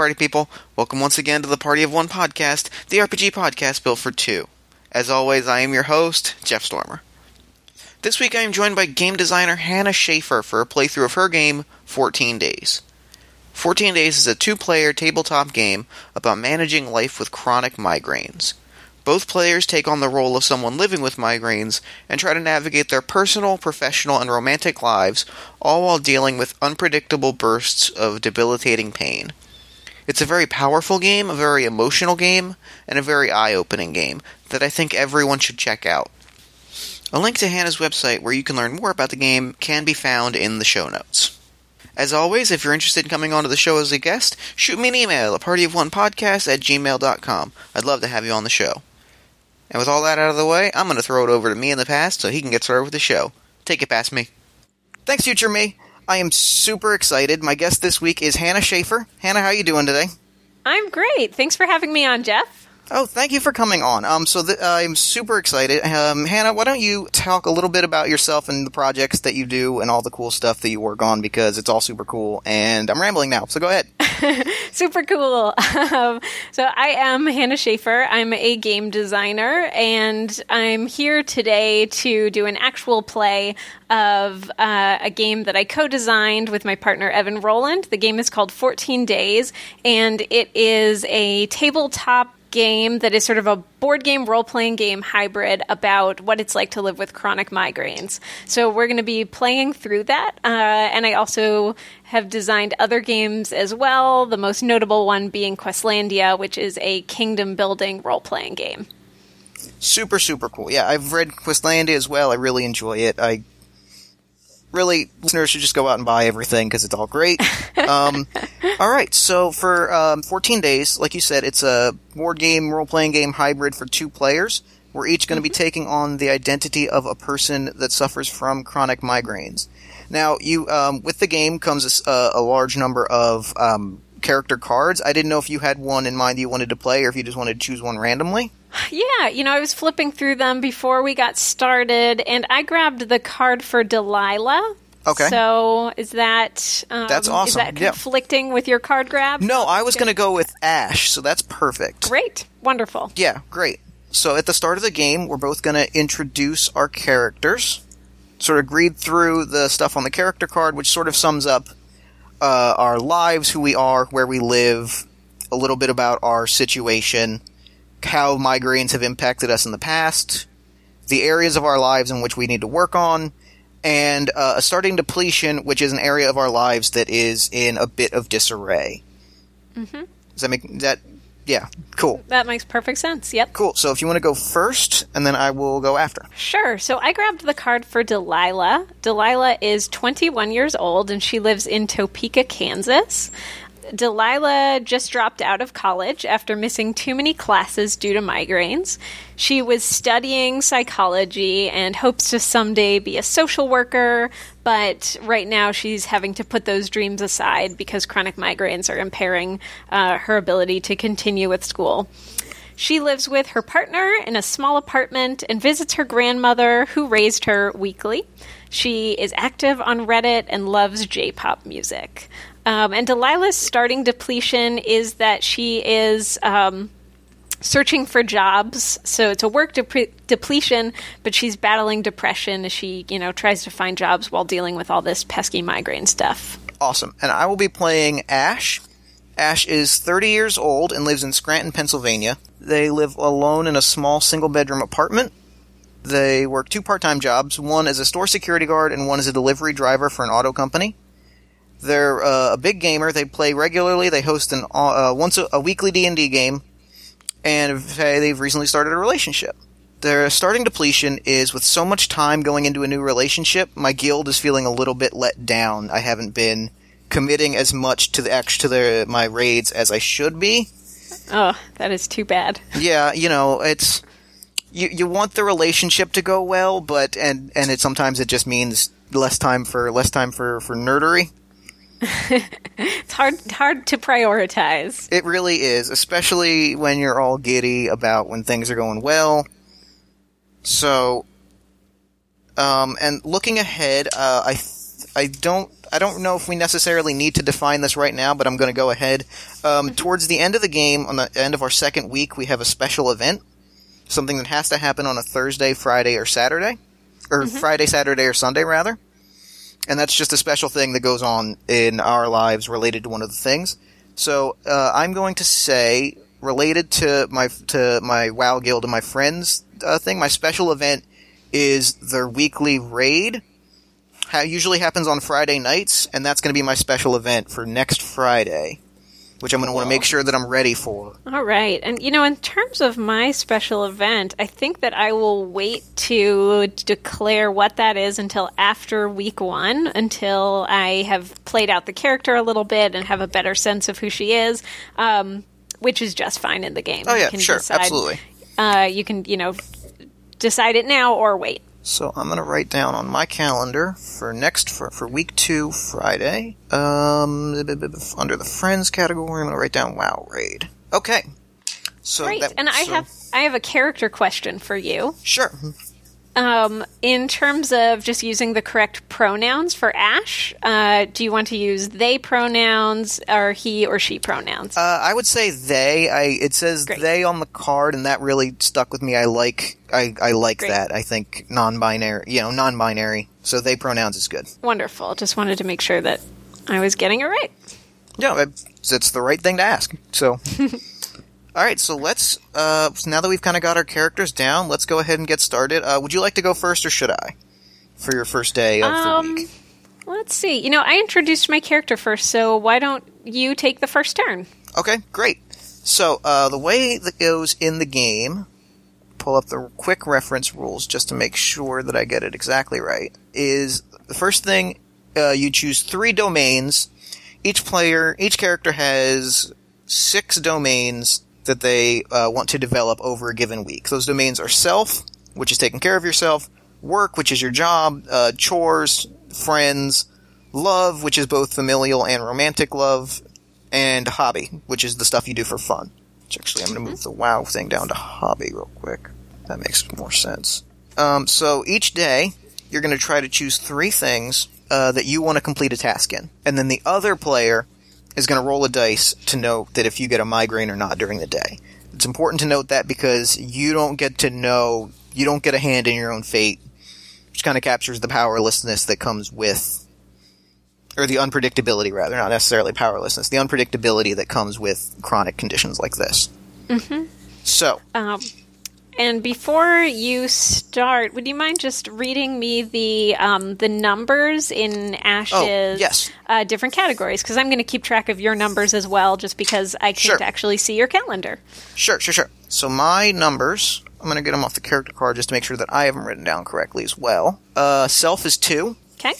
party people. Welcome once again to the Party of One podcast, the RPG podcast built for two. As always, I am your host, Jeff Stormer. This week I am joined by game designer Hannah Shaffer for a playthrough of her game, 14 Days. 14 Days is a two player tabletop game about managing life with chronic migraines. Both players take on the role of someone living with migraines and try to navigate their personal, professional, and romantic lives, all while dealing with unpredictable bursts of debilitating pain. It's a very powerful game, a very emotional game, and a very eye opening game that I think everyone should check out. A link to Hannah's website where you can learn more about the game can be found in the show notes. As always, if you're interested in coming onto the show as a guest, shoot me an email a party of at partyofonepodcast at gmail.com. I'd love to have you on the show. And with all that out of the way, I'm going to throw it over to me in the past so he can get started with the show. Take it past me. Thanks, future me. I am super excited. My guest this week is Hannah Shaffer. Hannah, how are you doing today? I'm great. Thanks for having me on, Jeff. Oh, thank you for coming on. Um, so th- I'm super excited. Um, Hannah, why don't you talk a little bit about yourself and the projects that you do and all the cool stuff that you work on because it's all super cool. And I'm rambling now, so go ahead. super cool. Um, so I am Hannah Shaffer. I'm a game designer, and I'm here today to do an actual play of uh, a game that I co-designed with my partner Evan Rowland. The game is called 14 Days, and it is a tabletop game that is sort of a board game role playing game hybrid about what it's like to live with chronic migraines. So we're going to be playing through that. Uh, and I also have designed other games as well, the most notable one being Questlandia, which is a kingdom building role playing game. Super, super cool. Yeah, I've read Questlandia as well. I really enjoy it. I really listeners should just go out and buy everything because it's all great. Um, all right, so for um, 14 days, like you said, it's a board game, role playing game hybrid for two players. We're each going to be mm-hmm. taking on the identity of a person that suffers from chronic migraines. Now, you um, with the game comes a, a large number of um, character cards. I didn't know if you had one in mind that you wanted to play, or if you just wanted to choose one randomly. Yeah, you know, I was flipping through them before we got started, and I grabbed the card for Delilah. Okay. So is that um, that's awesome? Is that conflicting yeah. with your card grab? No, I was going to go with Ash, so that's perfect. Great, wonderful. Yeah, great. So at the start of the game, we're both going to introduce our characters, sort of read through the stuff on the character card, which sort of sums up uh, our lives, who we are, where we live, a little bit about our situation, how migraines have impacted us in the past, the areas of our lives in which we need to work on, and uh, a starting depletion, which is an area of our lives that is in a bit of disarray. Mm-hmm. Does that make that? Yeah, cool. That makes perfect sense. Yep. Cool. So if you want to go first, and then I will go after. Sure. So I grabbed the card for Delilah. Delilah is 21 years old, and she lives in Topeka, Kansas. Delilah just dropped out of college after missing too many classes due to migraines. She was studying psychology and hopes to someday be a social worker, but right now she's having to put those dreams aside because chronic migraines are impairing uh, her ability to continue with school. She lives with her partner in a small apartment and visits her grandmother, who raised her weekly. She is active on Reddit and loves J pop music. Um, and Delilah's starting depletion is that she is um, searching for jobs. So it's a work de- depletion, but she's battling depression as she, you know, tries to find jobs while dealing with all this pesky migraine stuff. Awesome. And I will be playing Ash. Ash is 30 years old and lives in Scranton, Pennsylvania. They live alone in a small single bedroom apartment. They work two part time jobs one as a store security guard and one as a delivery driver for an auto company. They're uh, a big gamer. They play regularly. They host an uh, once a, a weekly D and D game, and they've recently started a relationship. Their starting depletion is with so much time going into a new relationship. My guild is feeling a little bit let down. I haven't been committing as much to the to their my raids as I should be. Oh, that is too bad. Yeah, you know it's you you want the relationship to go well, but and and it sometimes it just means less time for less time for for nerdery. it's hard hard to prioritize. It really is, especially when you're all giddy about when things are going well. So, um, and looking ahead, uh, I I don't I don't know if we necessarily need to define this right now, but I'm going to go ahead. Um, Towards the end of the game, on the end of our second week, we have a special event, something that has to happen on a Thursday, Friday, or Saturday, or Friday, Saturday, or Sunday rather. And that's just a special thing that goes on in our lives related to one of the things. So uh, I'm going to say related to my to my WoW guild and my friends uh, thing. My special event is their weekly raid. Ha- usually happens on Friday nights, and that's going to be my special event for next Friday, which I'm going to want to make sure that I'm ready for. All right. And, you know, in terms of my special event, I think that I will wait to declare what that is until after week one, until I have played out the character a little bit and have a better sense of who she is, um, which is just fine in the game. Oh You yeah, can sure, decide- absolutely. Uh, you can, you know, decide it now or wait. So I'm gonna write down on my calendar for next for, for week two Friday. Um, under the friends category, I'm gonna write down WoW raid. Okay. So Great. that- and I so- have I have a character question for you. sure. Um, in terms of just using the correct pronouns for Ash, uh, do you want to use they pronouns or he or she pronouns? Uh, I would say they. I it says Great. they on the card, and that really stuck with me. I like I, I like Great. that. I think non-binary, you know, non-binary. So they pronouns is good. Wonderful. Just wanted to make sure that I was getting it right. Yeah, it's the right thing to ask. So, all right. So let's. Uh, now that we've kind of got our characters down, let's go ahead and get started. Uh, would you like to go first, or should I? For your first day of Um, the week. Let's see. You know, I introduced my character first, so why don't you take the first turn? Okay, great. So uh, the way that goes in the game, pull up the quick reference rules just to make sure that I get it exactly right. Is the first thing uh, you choose three domains. Each player, each character has six domains that they uh, want to develop over a given week. Those domains are self, which is taking care of yourself, work, which is your job, uh, chores, friends, love, which is both familial and romantic love, and hobby, which is the stuff you do for fun. Which actually, I'm going to move the WoW thing down to hobby real quick. That makes more sense. Um, so each day, you're going to try to choose three things uh, that you want to complete a task in, and then the other player is going to roll a dice to know that if you get a migraine or not during the day. It's important to note that because you don't get to know, you don't get a hand in your own fate, which kind of captures the powerlessness that comes with or the unpredictability rather, not necessarily powerlessness, the unpredictability that comes with chronic conditions like this. Mm-hmm. So, Um, and before you start, would you mind just reading me the um, the numbers in Ash's Oh, yes. uh, different categories? Because I'm going to keep track of your numbers as well, just because I can't Sure. actually see your calendar. sure, sure, sure. So my numbers, I'm going to get them off the character card just to make sure that I have them written down correctly as well. Uh, self is two, Okay.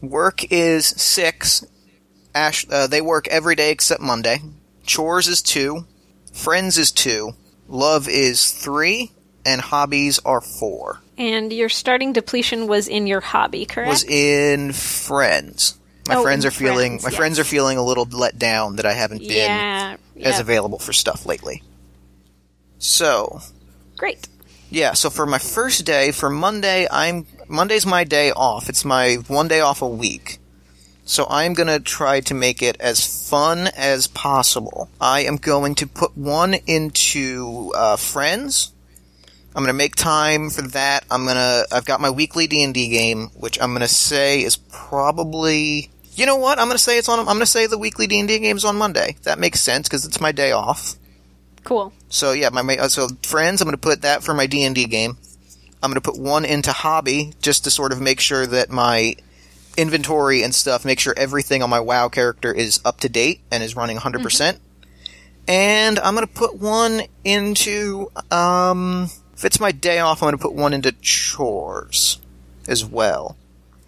work is six. Ash, uh, they work every day except Monday. Chores is two, friends is two, love is three, and hobbies are four. And your starting depletion was in your hobby, correct? was in Friends. My Oh, friends are feeling Friends, my yes. friends are feeling a little let down that I haven't been yeah. as available for stuff lately. So, Great. yeah, so for my first day, for Monday, I'm Monday's my day off. It's my one day off a week. So I'm going to try to make it as fun as possible. I am going to put one into uh, Friends. I'm going to make time for that. I'm going to I've got my weekly D&D game, which I'm going to say is probably You know what? I'm going to say it's on I'm going to say the weekly D&D game is on Monday. That makes sense cuz it's my day off. Cool. So yeah, my, my uh, so friends, I'm going to put that for my D and D game. I'm going to put one into hobby just to sort of make sure that my inventory and stuff, make sure everything on my WoW character is up to date and is running 100. percent And I'm going to put one into um, if it's my day off, I'm going to put one into chores as well.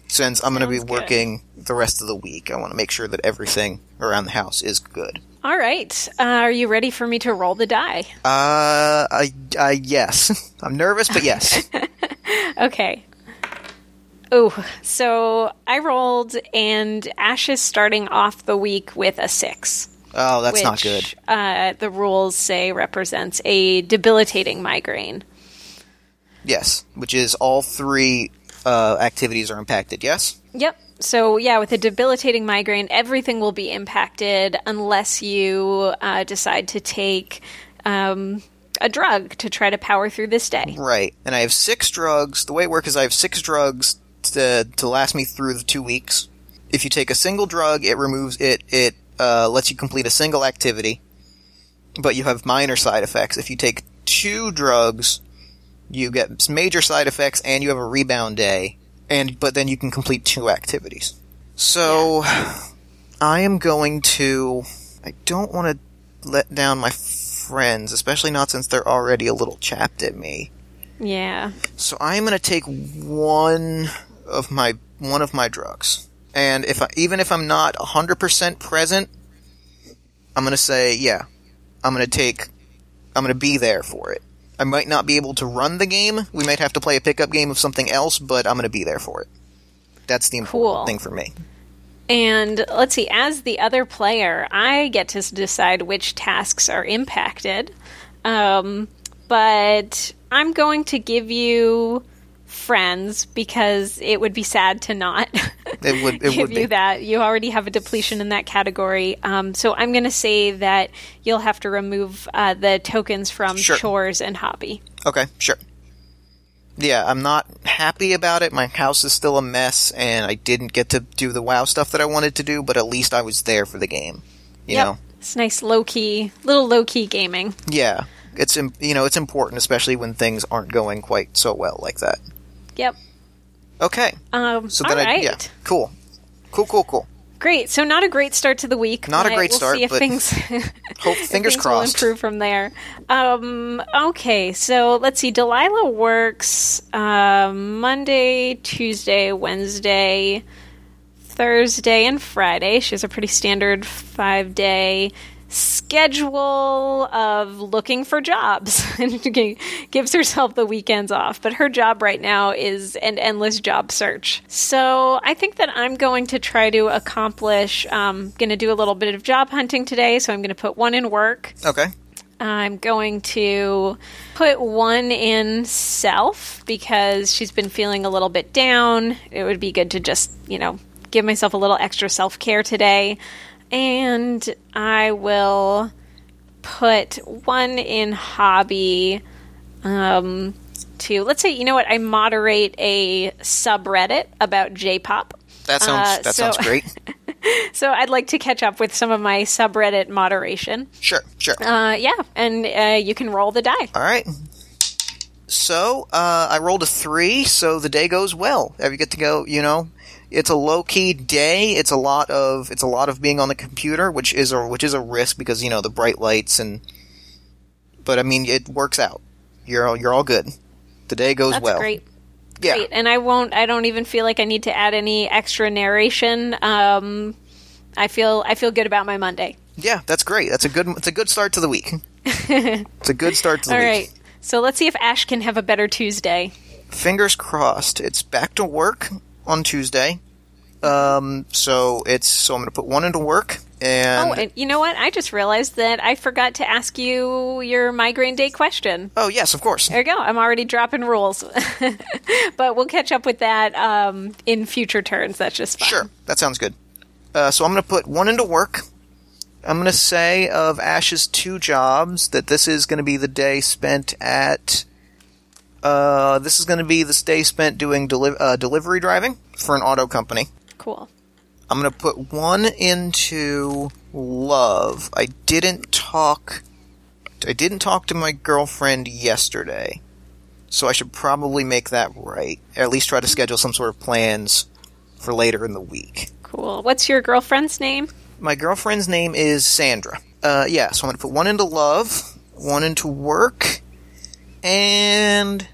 Since I'm going to be Sounds good. working the rest of the week, I want to make sure that everything around the house is good. All right. Uh, are you ready for me to roll the die? Uh, I, I, yes. I'm nervous, but yes. Okay. Oh, so I rolled, and Ash is starting off the week with a six. Oh, that's which, not good. Uh, the rules say represents a debilitating migraine. Yes, which is all three uh, activities are impacted. Yes. Yep. So, yeah, with a debilitating migraine, everything will be impacted unless you uh, decide to take um, a drug to try to power through this day. Right. And I have six drugs. The way it works is I have six drugs to, to last me through the two weeks. If you take a single drug, it removes it. It uh, lets you complete a single activity, but you have minor side effects. If you take two drugs, you get major side effects and you have a rebound day. And but then you can complete two activities. So I am going to. I don't want to let down my friends, especially not since they're already a little chapped at me. Yeah. So I am going to take one of my one of my drugs, and if I, even if I'm not hundred percent present, I'm going to say yeah, I'm going to take, I'm going to be there for it. I might not be able to run the game. We might have to play a pickup game of something else, but I'm going to be there for it. That's the important Cool. thing for me. And let's see, as the other player, I get to decide which tasks are impacted. Um, but I'm going to give you friends because it would be sad to not It would- it give you that. You already have a depletion in that category. Um, so I'm going to say that you'll have to remove uh, the tokens from Sure. chores and hobby. Okay, sure. Yeah, I'm not happy about it. My house is still a mess, and I didn't get to do the WoW stuff that I wanted to do, but at least I was there for the game. You know? It's nice low key, little low key gaming. Yeah. It's you know, it's important especially when things aren't going quite so well like that. Yep. Okay. Um, So all then I right. yeah. Cool. Cool, cool, cool. Great. So not a great start to the week. Not a great we'll start, See if but things Hope fingers things crossed. improve from there. Um, okay. So let's see. Delilah works uh, Monday, Tuesday, Wednesday, Thursday, and Friday. She has a pretty standard five day schedule of looking for jobs and gives herself the weekends off. But her job right now is an endless job search. So I think that I'm going to try to accomplish, um, going to do a little bit of job hunting today. So I'm going to put one in work. Okay. I'm going to put one in self because she's been feeling a little bit down. It would be good to just, you know, give myself a little extra self care today. And I will put one in hobby um, to, let's say, you know what, I moderate a subreddit about J pop. That sounds Uh, that so- sounds great. So I'd like to catch up with some of my subreddit moderation. Sure, sure. Uh, yeah, and uh, you can roll the die. All right. So, uh, I rolled a three, so the day goes well. You get to go, you know, it's a low key day. It's a lot of it's a lot of being on the computer, which is a which is a risk because you know the bright lights and. But I mean, it works out. You're all, you're all good. The day goes That's well. great. Yeah. Great. And I won't. I don't even feel like I need to add any extra narration. Um, I feel. I feel good about my Monday. Yeah, that's great. That's a good. It's a good start to the week. it's a good start to the All week. right. So let's see if Ash can have a better Tuesday. Fingers crossed. It's back to work on Tuesday. Um, so it's so I'm going to put one into work and Oh, and you know what? I just realized that I forgot to ask you your migraine day question. oh yes, of course. There you go. I'm already dropping rules, but we'll catch up with that um, in future turns. That's just fine. Sure, that sounds good. Uh, so I'm going to put one into work. I'm going to say of Ash's two jobs that this is going to be the day spent at. Uh, this is going to be this day spent doing deli- uh, delivery driving for an auto company. Cool. I'm going to put one into love. I didn't talk. I didn't talk to my girlfriend yesterday, so I should probably make that right. Or at least try to schedule some sort of plans for later in the week. Cool. What's your girlfriend's name? My girlfriend's name is Sandra. Uh, yeah, so I'm going to put one into love, one into work, and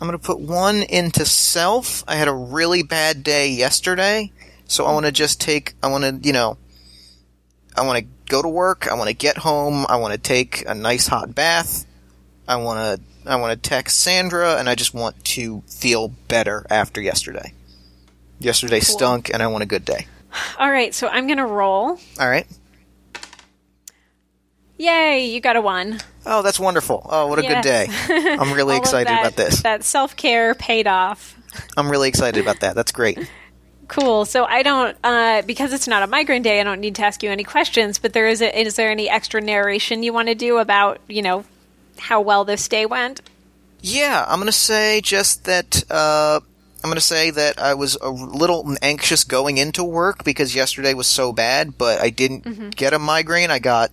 I'm going to put one into self. I had a really bad day yesterday, so I want to just take, I want to, you know, I want to go to work, I want to get home, I want to take a nice hot bath, I want to, I want to text Sandra, and I just want to feel better after yesterday. Yesterday stunk, and I want a good day. All right. So I'm gonna roll. All right. Yay! You got a one. Oh, that's wonderful. Oh, what a good day. I'm really excited that- about this. That self care paid off. I'm really excited about that. That's great. Cool. So I don't, uh, because it's not a migraine day, I don't need to ask you any questions. But there is, a, is there any extra narration you want to do about, you know, how well this day went? Yeah, I'm gonna say just that. Uh, I'm gonna say that I was a little anxious going into work because yesterday was so bad, but I didn't get a migraine. I got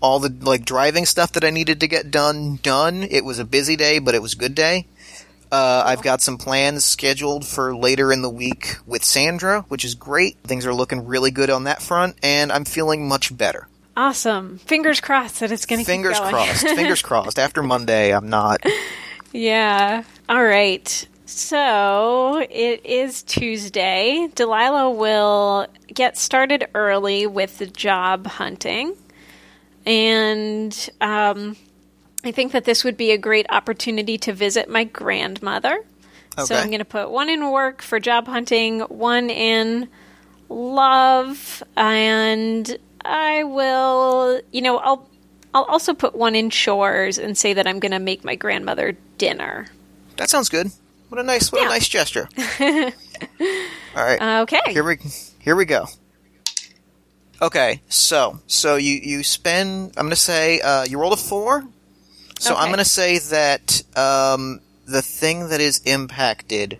all the like driving stuff that I needed to get done done. It was a busy day, but it was a good day. Uh, I've got some plans scheduled for later in the week with Sandra, which is great. Things are looking really good on that front, and I'm feeling much better. Awesome. Fingers crossed that it's going to Fingers crossed. fingers crossed. After Monday, I'm not. Yeah. All right. So it is Tuesday. Delilah will get started early with the job hunting. And um, I think that this would be a great opportunity to visit my grandmother. Okay. So I'm going to put one in work for job hunting, one in love, and I will, you know, I'll I'll also put one in chores and say that I'm going to make my grandmother dinner. That sounds good. What a nice, what Yeah. a nice gesture. All right. Okay. Here we here we go. Okay, so so you you spend. I'm gonna say uh, you rolled a four. So I'm gonna say that um, the thing that is impacted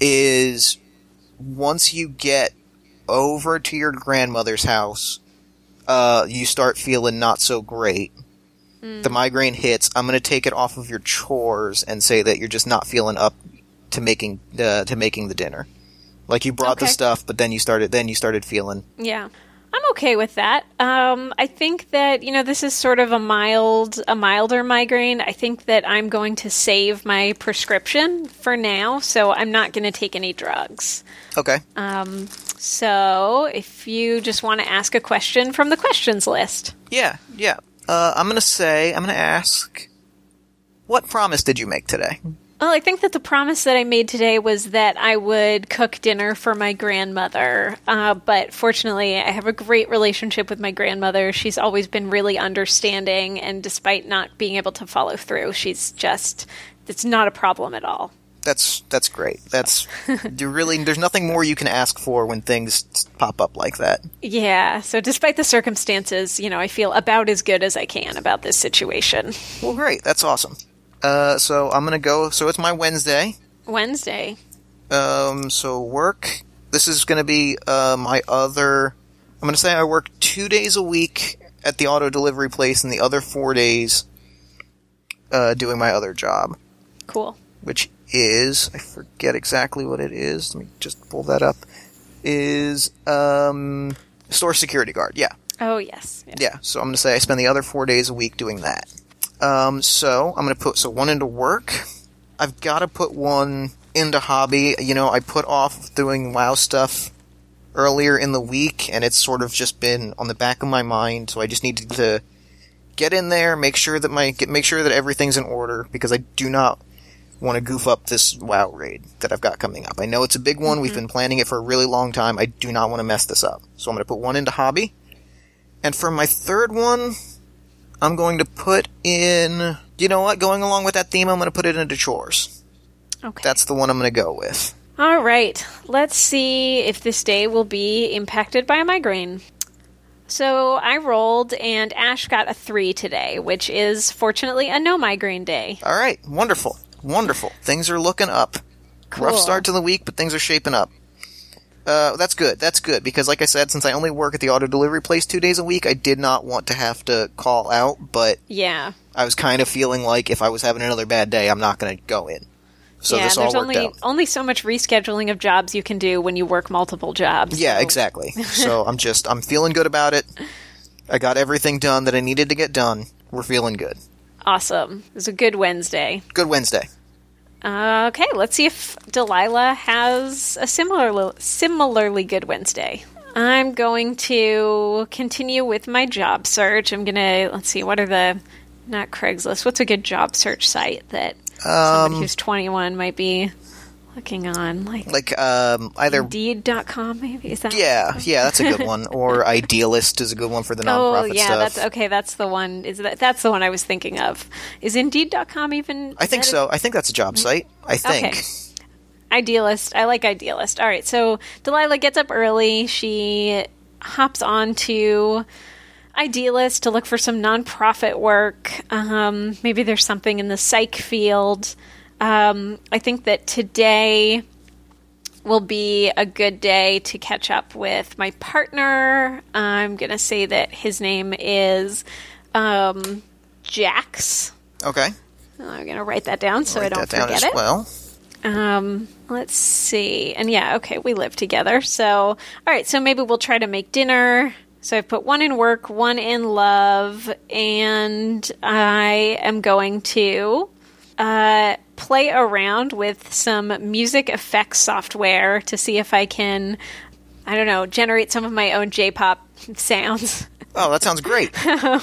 is once you get over to your grandmother's house, uh, you start feeling not so great. The migraine hits. I'm gonna take it off of your chores and say that you're just not feeling up to making uh, to making the dinner. Like you brought the stuff, but then you started then you started feeling Yeah. I'm okay with that. Um, I think that you know this is sort of a mild, a milder migraine. I think that I'm going to save my prescription for now, so I'm not going to take any drugs. okay. Um, so if you just want to ask a question from the questions list, Yeah, yeah. Uh, I'm gonna say I'm gonna ask, what promise did you make today? Well, I think that the promise that I made today was that I would cook dinner for my grandmother. Uh, but fortunately, I have a great relationship with my grandmother. She's always been really understanding, and despite not being able to follow through, she's just it's not a problem at all. That's that's great. That's you really. There's nothing more you can ask for when things pop up like that. Yeah. So despite the circumstances, you know, I feel about as good as I can about this situation. Well, great. That's awesome. Uh, so I'm gonna go. So it's my Wednesday. Wednesday. Um, so work. This is gonna be uh, my other. I'm gonna say I work two days a week at the auto delivery place, and the other four days uh, doing my other job. Cool. which is I forget exactly what it is. Let me just pull that up. Is um store security guard. Yeah. Oh yes. Yeah. Yeah. So I'm going to say I spend the other 4 days a week doing that. Um so I'm going to put so one into work. I've got to put one into hobby. You know, I put off doing WoW stuff earlier in the week and it's sort of just been on the back of my mind, so I just needed to get in there, make sure that my get, make sure that everything's in order because I do not want to goof up this WoW raid that I've got coming up. I know it's a big one. We've been planning it for a really long time. I do not want to mess this up. So I'm going to put one into hobby. And for my third one, I'm going to put in, you know what? Going along with that theme, I'm going to put it into chores. Okay. That's the one I'm going to go with. All right. Let's see if this day will be impacted by a migraine. So I rolled, and Ash got a three today, which is fortunately a no migraine day. All right. Wonderful. Wonderful. Things are looking up. Cool. Rough start to the week, but things are shaping up. Uh, that's good. That's good because, like I said, since I only work at the auto delivery place two days a week, I did not want to have to call out. But Yeah. I was kind of feeling like if I was having another bad day, I'm not going to go in. So yeah, this all there's worked only out. only so much rescheduling of jobs you can do when you work multiple jobs. Yeah, so- exactly. so I'm just I'm feeling good about it. I got everything done that I needed to get done. We're feeling good. Awesome. It was a good Wednesday. Good Wednesday. Uh, okay, let's see if Delilah has a similar similarly good Wednesday. I'm going to continue with my job search. I'm gonna let's see what are the not Craigslist. What's a good job search site that somebody who's 21 might be looking on, like, Like um either Indeed.com? Maybe is that? yeah, yeah, that's a good one. Or Idealist is a good one for the nonprofit Oh nonprofit yeah, stuff. that's okay. That's the one. Is that that's the one I was thinking of? Is Indeed.com even? I think so. I think that's a job site. I think. Okay. Idealist. I like idealist. All right. So Delilah gets up early. She hops on to idealist to look for some nonprofit work. Um, maybe there's something in the psych field. Um, I think that today will be a good day to catch up with my partner. I'm going to say that his name is um, Jax. Okay. I'm going to write that down so Write I don't forget as it. well. Um, let's see. And yeah, okay, we live together. So, all right, so maybe we'll try to make dinner. So I've put one in work, one in love, and I am going to uh, play around with some music effects software to see if I can, I don't know, generate some of my own J-pop sounds. Oh, that sounds great. I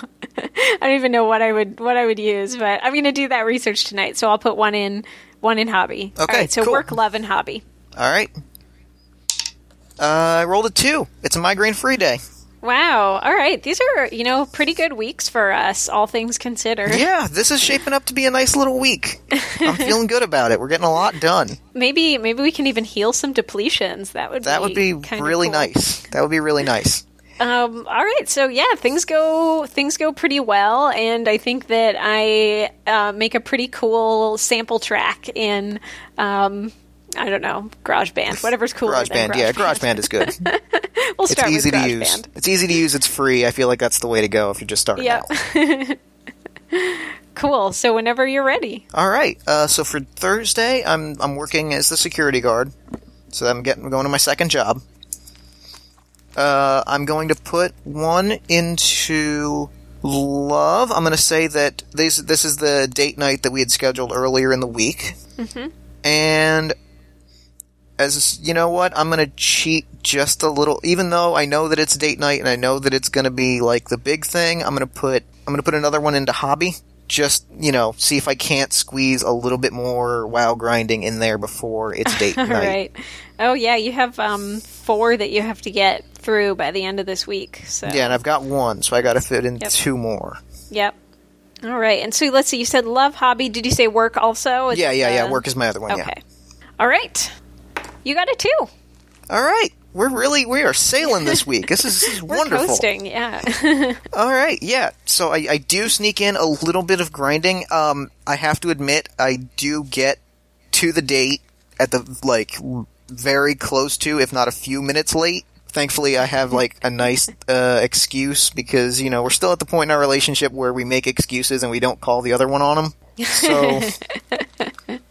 don't even know what I would what I would use, but I'm going to do that research tonight. So I'll put one in one in hobby. Okay, right, so cool. work, love, and hobby. All right. Uh, I rolled a two. It's a migraine free day. Wow. All right. These are, you know, pretty good weeks for us, all things considered. Yeah, this is shaping up to be a nice little week. I'm feeling good about it. We're getting a lot done. Maybe maybe we can even heal some depletions. That would That be would be really cool. nice. That would be really nice. Um, all right, so yeah, things go things go pretty well, and I think that I uh, make a pretty cool sample track in um, I don't know GarageBand, whatever's cooler than GarageBand, yeah, GarageBand. GarageBand is good. We'll It's start easy with to use. It's easy to use. It's free. I feel like that's the way to go if you're just starting Yep. out. Cool. So whenever you're ready. All right. Uh, so for Thursday, I'm I'm working as the security guard. So I'm getting going to my second job. Uh, I'm going to put one into love. I'm going to say that this this is the date night that we had scheduled earlier in the week, mm-hmm. and as you know what, I'm going to cheat just a little. Even though I know that it's date night and I know that it's going to be like the big thing, I'm going to put I'm going to put another one into hobby. Just you know, see if I can't squeeze a little bit more WoW grinding in there before it's date night. right. Oh yeah, you have um, four that you have to get through by the end of this week. So Yeah, and I've got one, so I got to fit in Yep. two more. Yep. All right. And so let's see. You said love, hobby. Did you say work also? Is Yeah, yeah, yeah. uh, Work is my other one. Yeah. Okay. All right. You got it too. All right, we're really we are sailing this week. This is, this is We're wonderful. coasting. Yeah. All right, yeah. So I, I do sneak in a little bit of grinding. Um, I have to admit, I do get to the date at the like very close to, if not a few minutes late. Thankfully, I have like a nice uh, excuse because you know we're still at the point in our relationship where we make excuses and we don't call the other one on them. So,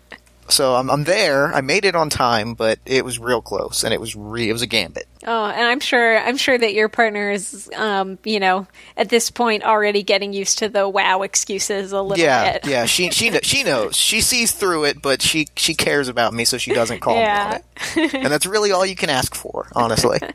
so I'm, I'm there. I made it on time, but it was real close, and it was re- it was a gambit. oh, and I'm sure. I'm sure that your partner is, um, you know, at this point already getting used to the wow excuses a little Yeah, bit. yeah. She she kn- she knows. She sees through it, but she she cares about me, so she doesn't call Yeah. me on it. And that's really all you can ask for, honestly.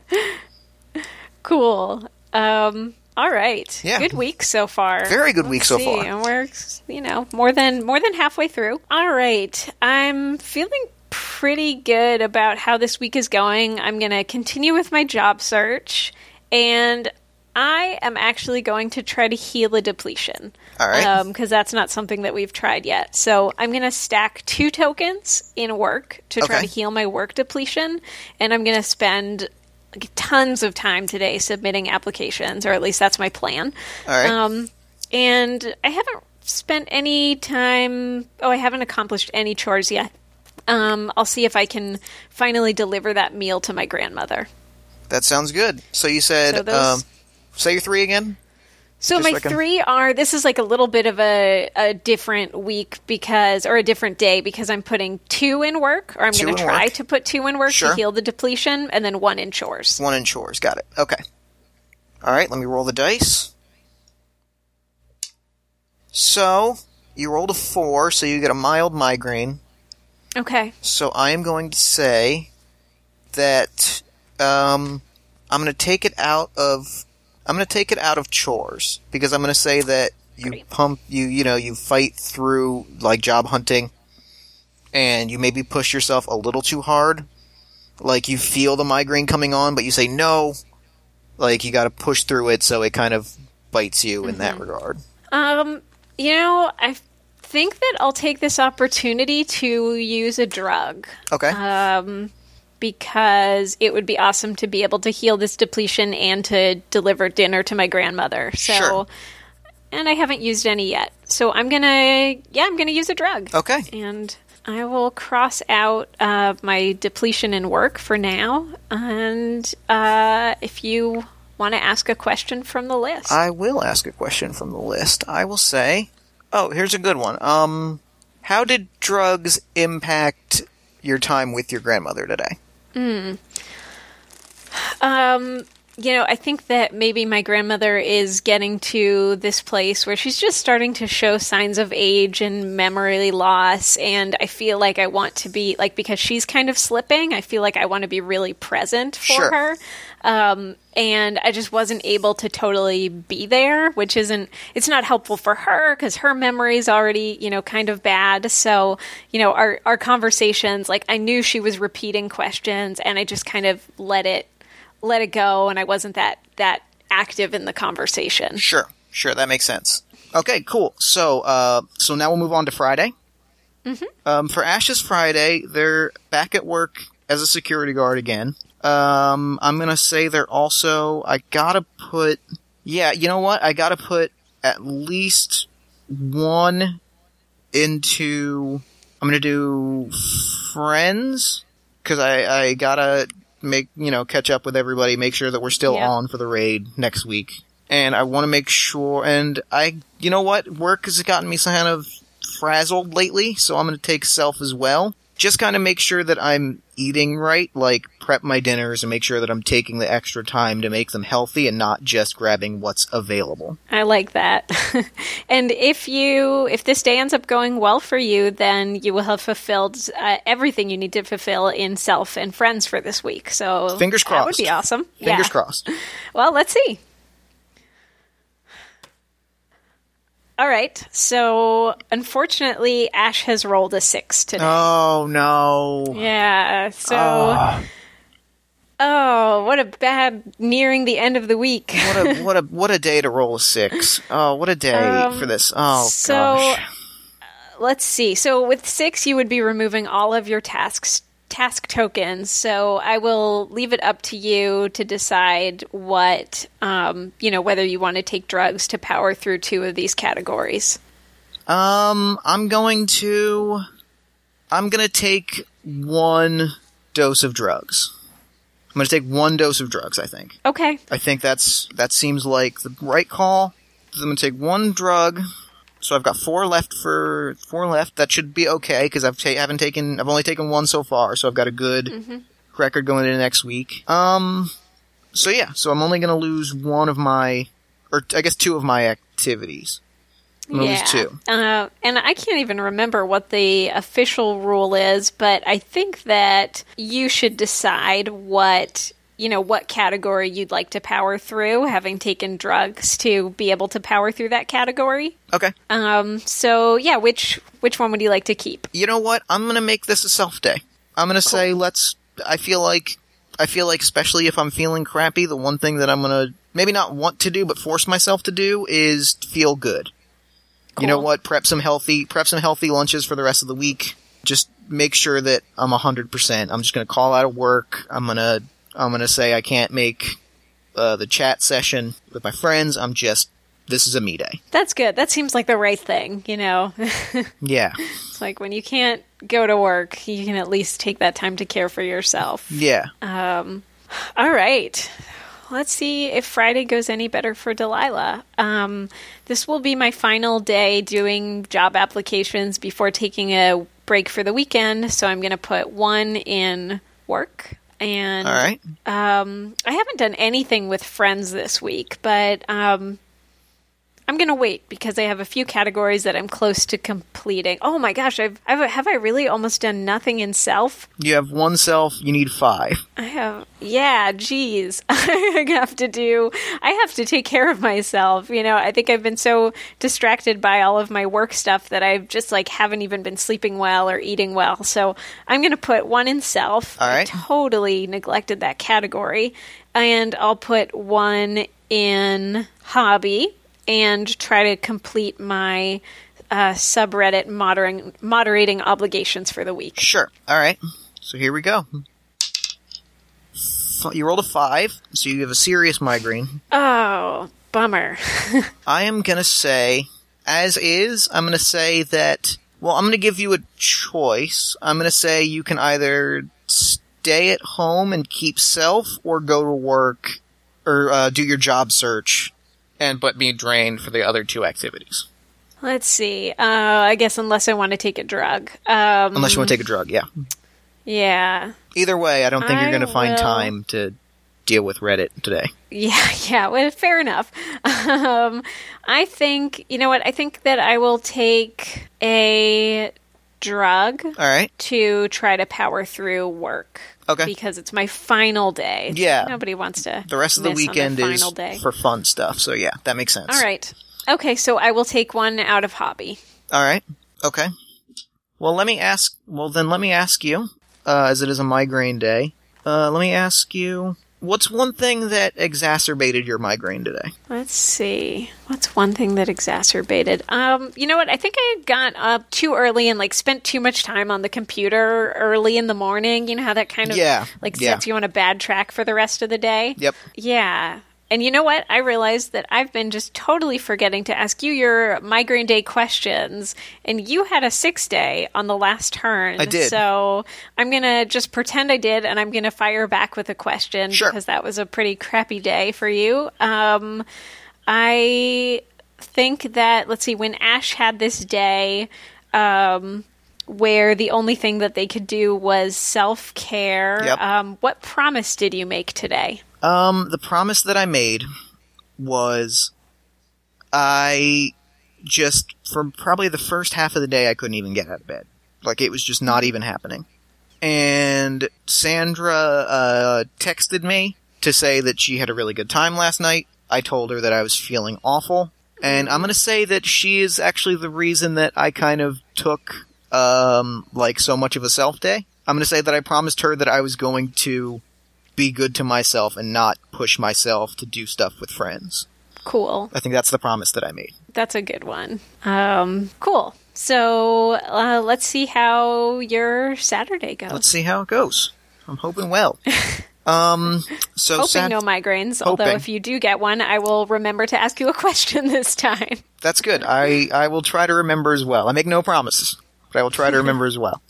Cool. Um, all right. Yeah. Good week so far. Very good week so see, far. And we're, you know, more than more than halfway through. All right. I'm feeling pretty good about how this week is going. I'm going to continue with my job search and I am actually going to try to heal a depletion. All right. Um, because that's not something that we've tried yet. So I'm going to stack two tokens in work to try Okay. to heal my work depletion. And I'm going to spend tons of time today submitting applications, or at least that's my plan. All right. Um, and I haven't spent any time. Oh, I haven't accomplished any chores yet. Um, I'll see if I can finally deliver that meal to my grandmother. that sounds good. So you said, So those- um, say your three again. So Just my three are. This is like a little bit of a, a different week because, or a different day because I'm putting two in work, or I'm Two going to in try work. to put two in work Sure. to heal the depletion, and then one in chores. One in chores. Got it. Okay. All right. Let me roll the dice. So you rolled a four, so you get a mild migraine. Okay. So I am going to say that um, I'm going to take it out of I'm going to take it out of chores because I'm going to say that you Great. pump you you know you fight through like job hunting and you maybe push yourself a little too hard like you feel the migraine coming on but you say no like you got to push through it so it kind of bites you in that regard Um, you know, I think that I'll take this opportunity to use a drug. Okay. Um, because it would be awesome to be able to heal this depletion and to deliver dinner to my grandmother. So, Sure. and I haven't used any yet. So I'm gonna, yeah, I'm gonna use a drug. okay. And I will cross out uh, my depletion in work for now. And uh, if you want to ask a question from the list, I will ask a question from the list. I will say, oh, here's a good one. Um, how did drugs impact your time with your grandmother today? Um, you know, I think that maybe my grandmother is getting to this place where she's just starting to show signs of age and memory loss. And I feel like I want to be, like, because she's kind of slipping, I feel like I want to be really present for Sure. her. Um, and I just wasn't able to totally be there, which isn't, it's not helpful for her because her memory is already, you know, kind of bad. So, you know, our, our conversations, like, I knew she was repeating questions and I just kind of let it let it go and I wasn't that that active in the conversation. Sure, sure, that makes sense. Okay, cool. So, uh, so now we'll move on to Friday. Mm-hmm. Um, for Ash's Friday, they're back at work as a security guard again. Um, I'm gonna say they're also. I gotta put. Yeah, you know what? I gotta put at least one into. I'm gonna do friends because I I gotta make you know catch up with everybody, make sure that we're still Yeah. on for the raid next week, and I want to make sure. And I, you know what, work has gotten me kind of frazzled lately, so I'm gonna take self as well. Just kind of make sure that I'm eating right, like prep my dinners and make sure that I'm taking the extra time to make them healthy and not just grabbing what's available. I like that. and if you if this day ends up going well for you, then you will have fulfilled uh, everything you need to fulfill in self and friends for this week. So Fingers crossed. That would be awesome. Fingers yeah. crossed. Well, let's see. All right. So, unfortunately, Ash has rolled a six today. Oh no. Yeah. So, Ah. Oh, what a bad nearing the end of the week. What a what a what a day to roll a six. Oh, what a day for this. Oh Um, so- gosh. Let's see. So, with six, you would be removing all of your tasks. Task tokens. So I will leave it up to you to decide what, um, you know, whether you want to take drugs to power through two of these categories. Um, I'm going to. I'm gonna take one dose of drugs. I'm gonna take one dose of drugs. I think. Okay. I think that's that seems like the right call. I'm gonna take one drug. So I've got four left for four left. That should be okay because I've ta- haven't taken. I've only taken one so far, so I've got a good record going into next week. Um. So yeah. So I'm only gonna lose one of my, or I guess two of my activities. Gonna lose two. Uh, and I can't even remember what the official rule is, but I think that you should decide what you know what category you'd like to power through, having taken drugs to be able to power through that category. Okay. Um, so yeah, which which one would you like to keep? you know what? I'm gonna make this a self day. I'm gonna say let's. I feel like I feel like especially if I'm feeling crappy, the one thing that I'm gonna maybe not want to do but force myself to do is feel good. You know what? Prep some healthy prep some healthy lunches for the rest of the week. Just make sure that I'm hundred percent. I'm just gonna call out of work. I'm gonna I'm gonna say I can't make uh, the chat session with my friends. I'm just this is a me day. That's good. That seems like the right thing. You know, Yeah. it's like when you can't go to work, you can at least take that time to care for yourself. Yeah. Um, All right. Let's see if Friday goes any better for Delilah. Um, this will be my final day doing job applications before taking a break for the weekend. So I'm going to put one in work. And All right. um, I haven't done anything with friends this week, but um, I'm going to wait because I have a few categories that I'm close to completing. Oh my gosh, I've, I've have I really almost done nothing in self? You have one self. You need five. I have, yeah, geez. I have to do, I have to take care of myself. You know, I think I've been so distracted by all of my work stuff that I've just like haven't even been sleeping well or eating well. So I'm going to put one in self. All I totally neglected that category. And I'll put one in hobby and try to complete my uh, subreddit moderating moderating obligations for the week. Sure. All right. So here we go. You rolled a five, so you have a serious migraine. Oh, bummer. I am gonna say, as is, I'm gonna say that. Well, I'm gonna give you a choice. I'm gonna say you can either stay at home and keep self, or go to work, or uh, do your job search, and but be drained for the other two activities. Let's see. Uh, I guess unless I want to take a drug. Um, Unless you want to take a drug, yeah. yeah. Either way, I don't think I you're gonna find will- time to deal with Reddit today. Yeah, yeah, well, fair enough. Um, I think, you know what, I think that I will take a drug All right. to try to power through work. Okay. Because it's my final day. Yeah. Nobody wants to. The rest of the weekend is final day. for fun stuff. So yeah, that makes sense. All right. Okay, so I will take one out of hobby. All right. Okay. Well, let me ask. Well, then let me ask you, uh, as it is a migraine day. Uh, let me ask you, what's one thing that exacerbated your migraine today? Let's see. What's one thing that exacerbated? Um, you know what? I think I got up too early and like spent too much time on the computer early in the morning. You know how that kind of Yeah, like yeah. sets you on a bad track for the rest of the day? Yep. Yeah. And you know what? I realized that I've been just totally forgetting to ask you your migraine day questions, and you had a six day on the last turn. I did. So I'm going to just pretend I did, and I'm going to fire back with a question Sure. because that was a pretty crappy day for you. Um, I think that, let's see, when Ash had this day, um, where the only thing that they could do was self care, Yep. um, what promise did you make today? Um, the promise that I made was I just for probably the first half of the day I couldn't even get out of bed. Like it was just not even happening. And Sandra uh, texted me to say that she had a really good time last night. I told her that I was feeling awful, and I'm gonna say that she is actually the reason that I kind of took um like so much of a self day. I'm gonna say that I promised her that I was going to be good to myself and not push myself to do stuff with friends. Cool. I think that's the promise that I made. That's a good one. Um, cool. So uh, let's see how your Saturday goes. Let's see how it goes. I'm hoping well. um, so Hoping Sat- no migraines. Although if you do get one, I will remember to ask you a question this time. that's good. I I will try to remember as well. I make no promises, but I will try to remember as well.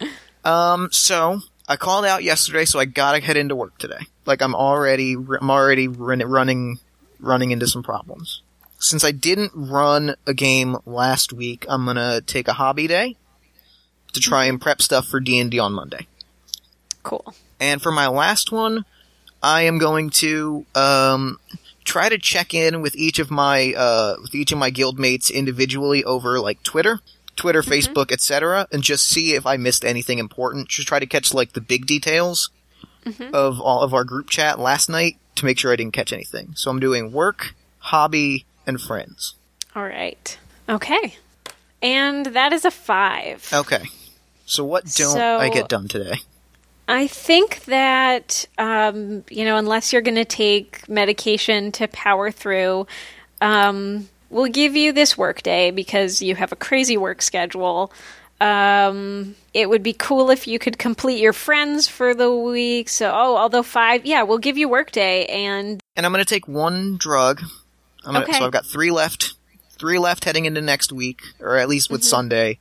Um, so I called out yesterday, so I gotta head into work today. Like I'm already I'm already run, running running into some problems. Since I didn't run a game last week, I'm gonna take a hobby day to try and prep stuff for D and D on Monday. Cool. And for my last one, I am going to um, try to check in with each of my uh, with each of my guildmates individually over like Twitter, Twitter, Facebook, etc., and just see if I missed anything important. Just try to catch like the big details of all of our group chat last night to make sure I didn't catch anything. So I'm doing work, hobby, and friends. All right. Okay. And that is a five. Okay. So what don't So- I get done today? I think that, um, you know, unless you're going to take medication to power through, um, we'll give you this work day because you have a crazy work schedule. Um, it would be cool if you could complete your friends for the week. So, oh, although five, yeah, we'll give you work day and and I'm going to take one drug. I'm gonna, Okay. So I've got three left, three left heading into next week, or at least with Sunday.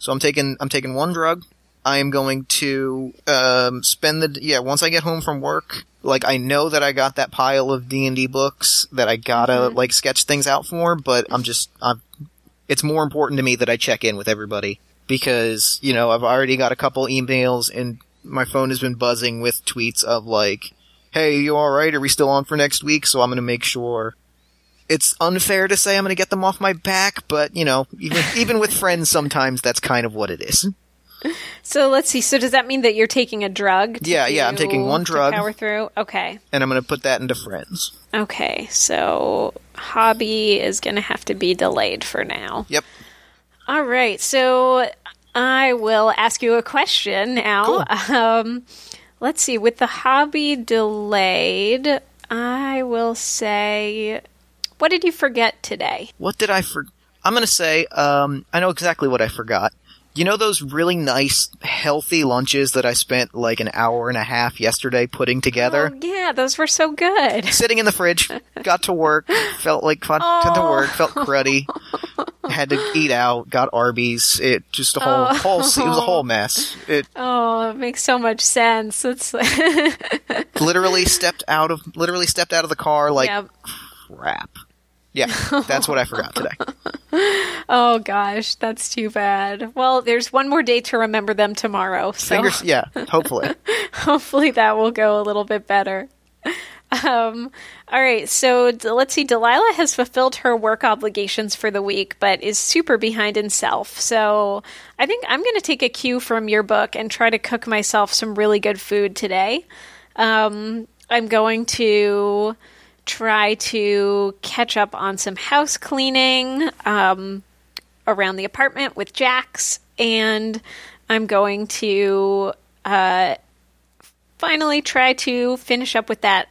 So I'm taking I'm taking one drug. I am going to um, spend the yeah once I get home from work. Like I know that I got that pile of D and D books that I gotta like sketch things out for, but I'm just I'm. It's more important to me that I check in with everybody because you know I've already got a couple emails and my phone has been buzzing with tweets of like, "Hey, you all right? Are we still on for next week?" So I'm going to make sure. It's unfair to say I'm going to get them off my back, but you know, even even with friends, sometimes that's kind of what it is. So let's see. So does that mean that you're taking a drug? to Yeah, yeah, I'm taking one to drug. Power through. Okay. And I'm going to put that into friends. Okay. So hobby is going to have to be delayed for now. Yep. All right, so I will ask you a question now. Um, let's see. With the hobby delayed, I will say, what did you forget today? What did I for? I'm gonna say, um, I know exactly what I forgot. You know those really nice, healthy lunches that I spent like an hour and a half yesterday putting together? Oh, yeah, those were so good. Sitting in the fridge, got to work, felt like fun to Oh. work, felt cruddy. Had to eat out, got Arby's. It just a whole, Oh. whole, it was a whole mess. It Oh, it makes so much sense. It's literally stepped out of, literally stepped out of the car like yeah. crap. Yeah, that's what I forgot today. Oh gosh, that's too bad. Well, there's one more day to remember them tomorrow, so Fingers, yeah, hopefully. hopefully that will go a little bit better. Um, all right, so let's see. Delilah has fulfilled her work obligations for the week, but is super behind in self. So I think I'm going to take a cue from your book and try to cook myself some really good food today. Um, I'm going to try to catch up on some house cleaning um, around the apartment with Jax, and I'm going to uh, finally try to finish up with that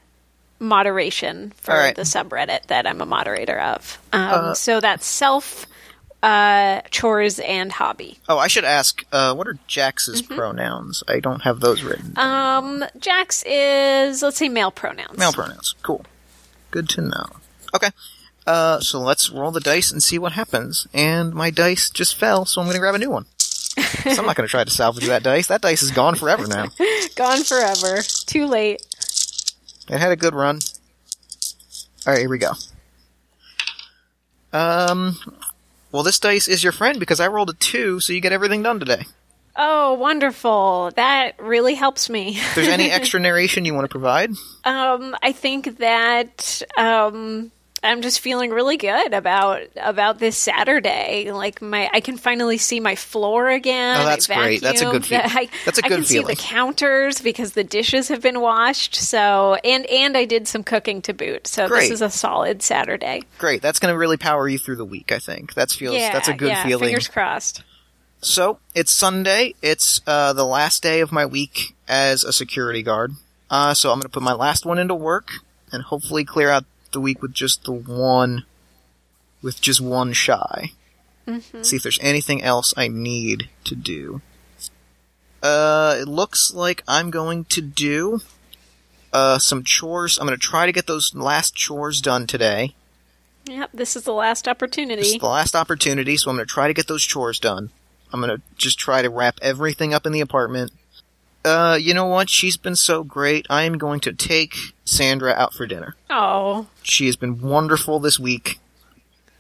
moderation for right. the subreddit that I'm a moderator of. Um, so that's self, uh, chores, and hobby. Oh, I should ask, uh, what are Jax's Mm-hmm. pronouns? I don't have those written. Um, Jax is, let's say, male pronouns. Male pronouns. Cool. Good to know. Okay. Uh, so let's roll the dice and see what happens. And my dice just fell, so I'm gonna grab a new one. so I'm not gonna try to salvage that dice. That dice is gone forever now. Gone forever. Too late. It had a good run. Alright, here we go. Um, well, this dice is your friend because I rolled a two, so you get everything done today. Oh, wonderful. That really helps me. If there's any extra narration you want to provide, Um, I think that um, I'm just feeling really good about about this Saturday. Like my, I can finally see my floor again. Oh, that's I great. That's a good vacuumed. feel- I, that's a I good can see the counters because the dishes have been washed. So and and I did some cooking to boot. So Great. this is a solid Saturday. great. That's going to really power you through the week. I think that's feels Yeah, that's a good yeah, feeling. Fingers crossed. So it's Sunday. It's uh, the last day of my week as a security guard. Uh, so I'm going to put my last one into work and hopefully clear out the week with just the one, with just one shy. See if there's anything else I need to do. Uh, it looks like I'm going to do uh, some chores. I'm going to try to get those last chores done today. Yep, this is the last opportunity. This is the last opportunity, so I'm going to try to get those chores done. I'm going to just try to wrap everything up in the apartment. Uh, you know what? She's been so great. I am going to take Sandra out for dinner. oh, She has been wonderful this week,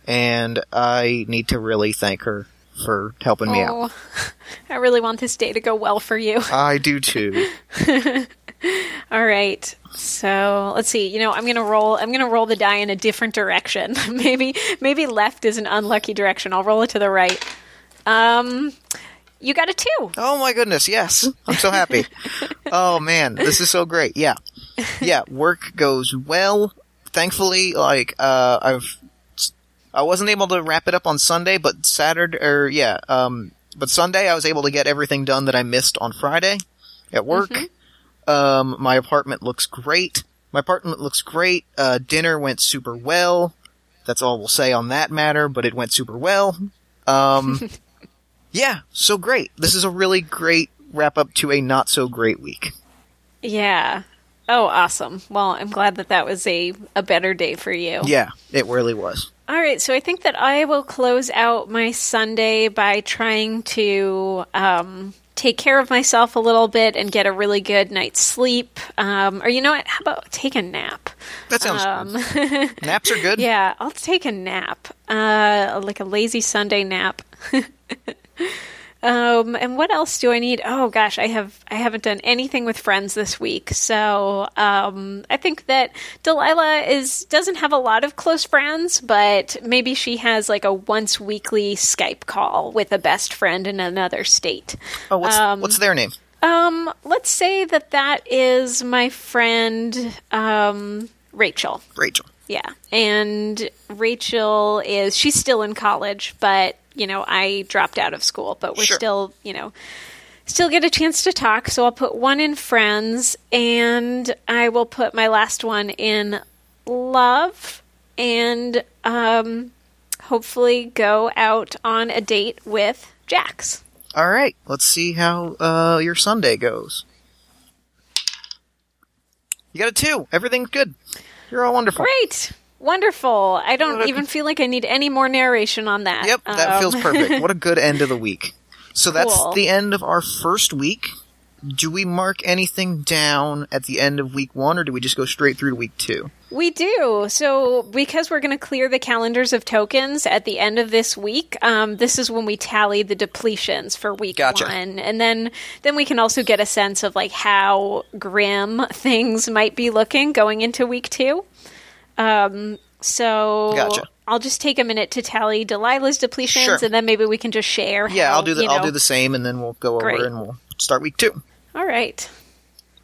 and I need to really thank her for helping me out. I really want this day to go well for you. I do too. All right. So let's see. You know, I'm gonna roll. I'm gonna roll the die in a different direction. maybe, maybe left is an unlucky direction. I'll roll it to the right. Um, you got a two. Oh my goodness, yes. I'm so happy. oh man, this is so great. Yeah. Yeah, work goes well. Thankfully, like, uh, I've, I wasn't able to wrap it up on Sunday, but Saturday, or yeah, um, but Sunday I was able to get everything done that I missed on Friday at work. Um, my apartment looks great. My apartment looks great. Uh, dinner went super well. That's all we'll say on that matter, but it went super well. Um, yeah, so great. This is a really great wrap up to a not so great week. Yeah. Oh, awesome. Well, I'm glad that that was a a better day for you. Yeah, it really was. All right, so I think that I will close out my Sunday by trying to um, take care of myself a little bit and get a really good night's sleep. Um, or you know what? How about take a nap? That sounds good. Naps are good. Um, Yeah, I'll take a nap, uh, like a lazy Sunday nap. um, and what else do I need? Oh gosh, I have I haven't done anything with friends this week, so um, I think that Delilah is doesn't have a lot of close friends, but maybe she has like a once weekly Skype call with a best friend in another state. Oh, what's Um, what's their name? Um, let's say that that is my friend um, Rachel. Rachel. Yeah. And Rachel is she's still in college, but you know, I dropped out of school, but we're Sure. still, you know, still get a chance to talk. So I'll put one in friends and I will put my last one in love and um hopefully go out on a date with Jax. All right, let's see how uh, your Sunday goes. You got a two. Everything's good. You're all wonderful. Great. Wonderful. I don't even feel like I need any more narration on that. Yep, that Um, feels perfect. What a good end of the week. So that's the end of our first week. Do we mark anything down at the end of week one, or do we just go straight through to week two? We do. So, because we're going to clear the calendars of tokens at the end of this week, um, this is when we tally the depletions for week Gotcha. one, and then then we can also get a sense of like how grim things might be looking going into week two. Um, so, Gotcha. I'll just take a minute to tally Delilah's depletions, Sure. and then maybe we can just share. Yeah, how, I'll do the I'll know- do the same, and then we'll go over and we'll start week two. All right.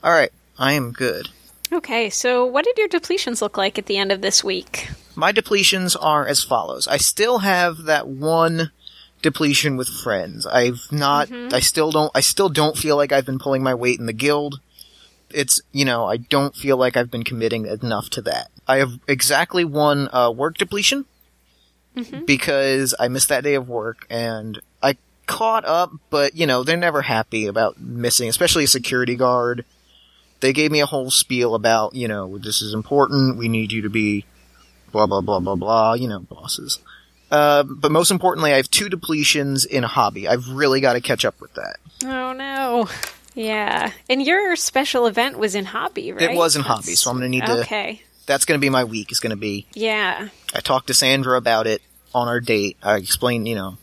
All right, I am good. Okay. So, what did your depletions look like at the end of this week? My depletions are as follows. I still have that one depletion with friends. I've not I still don't I still don't feel like I've been pulling my weight in the guild. It's you know, I don't feel like I've been committing enough to that. I have exactly one uh, work depletion because I missed that day of work and I caught up, but you know, they're never happy about missing, especially a security guard. They gave me a whole spiel about, you know, this is important, we need you to be blah blah blah blah blah, you know, bosses. Uh, but most importantly, I have two depletions in a hobby. I've really got to catch up with that. Oh no. Yeah. And your special event was in hobby, right? It was in That's- hobby, so I'm going to need to. Okay. That's going to be my week. Is going to be. Yeah. I talked to Sandra about it on our date. I explained, you know,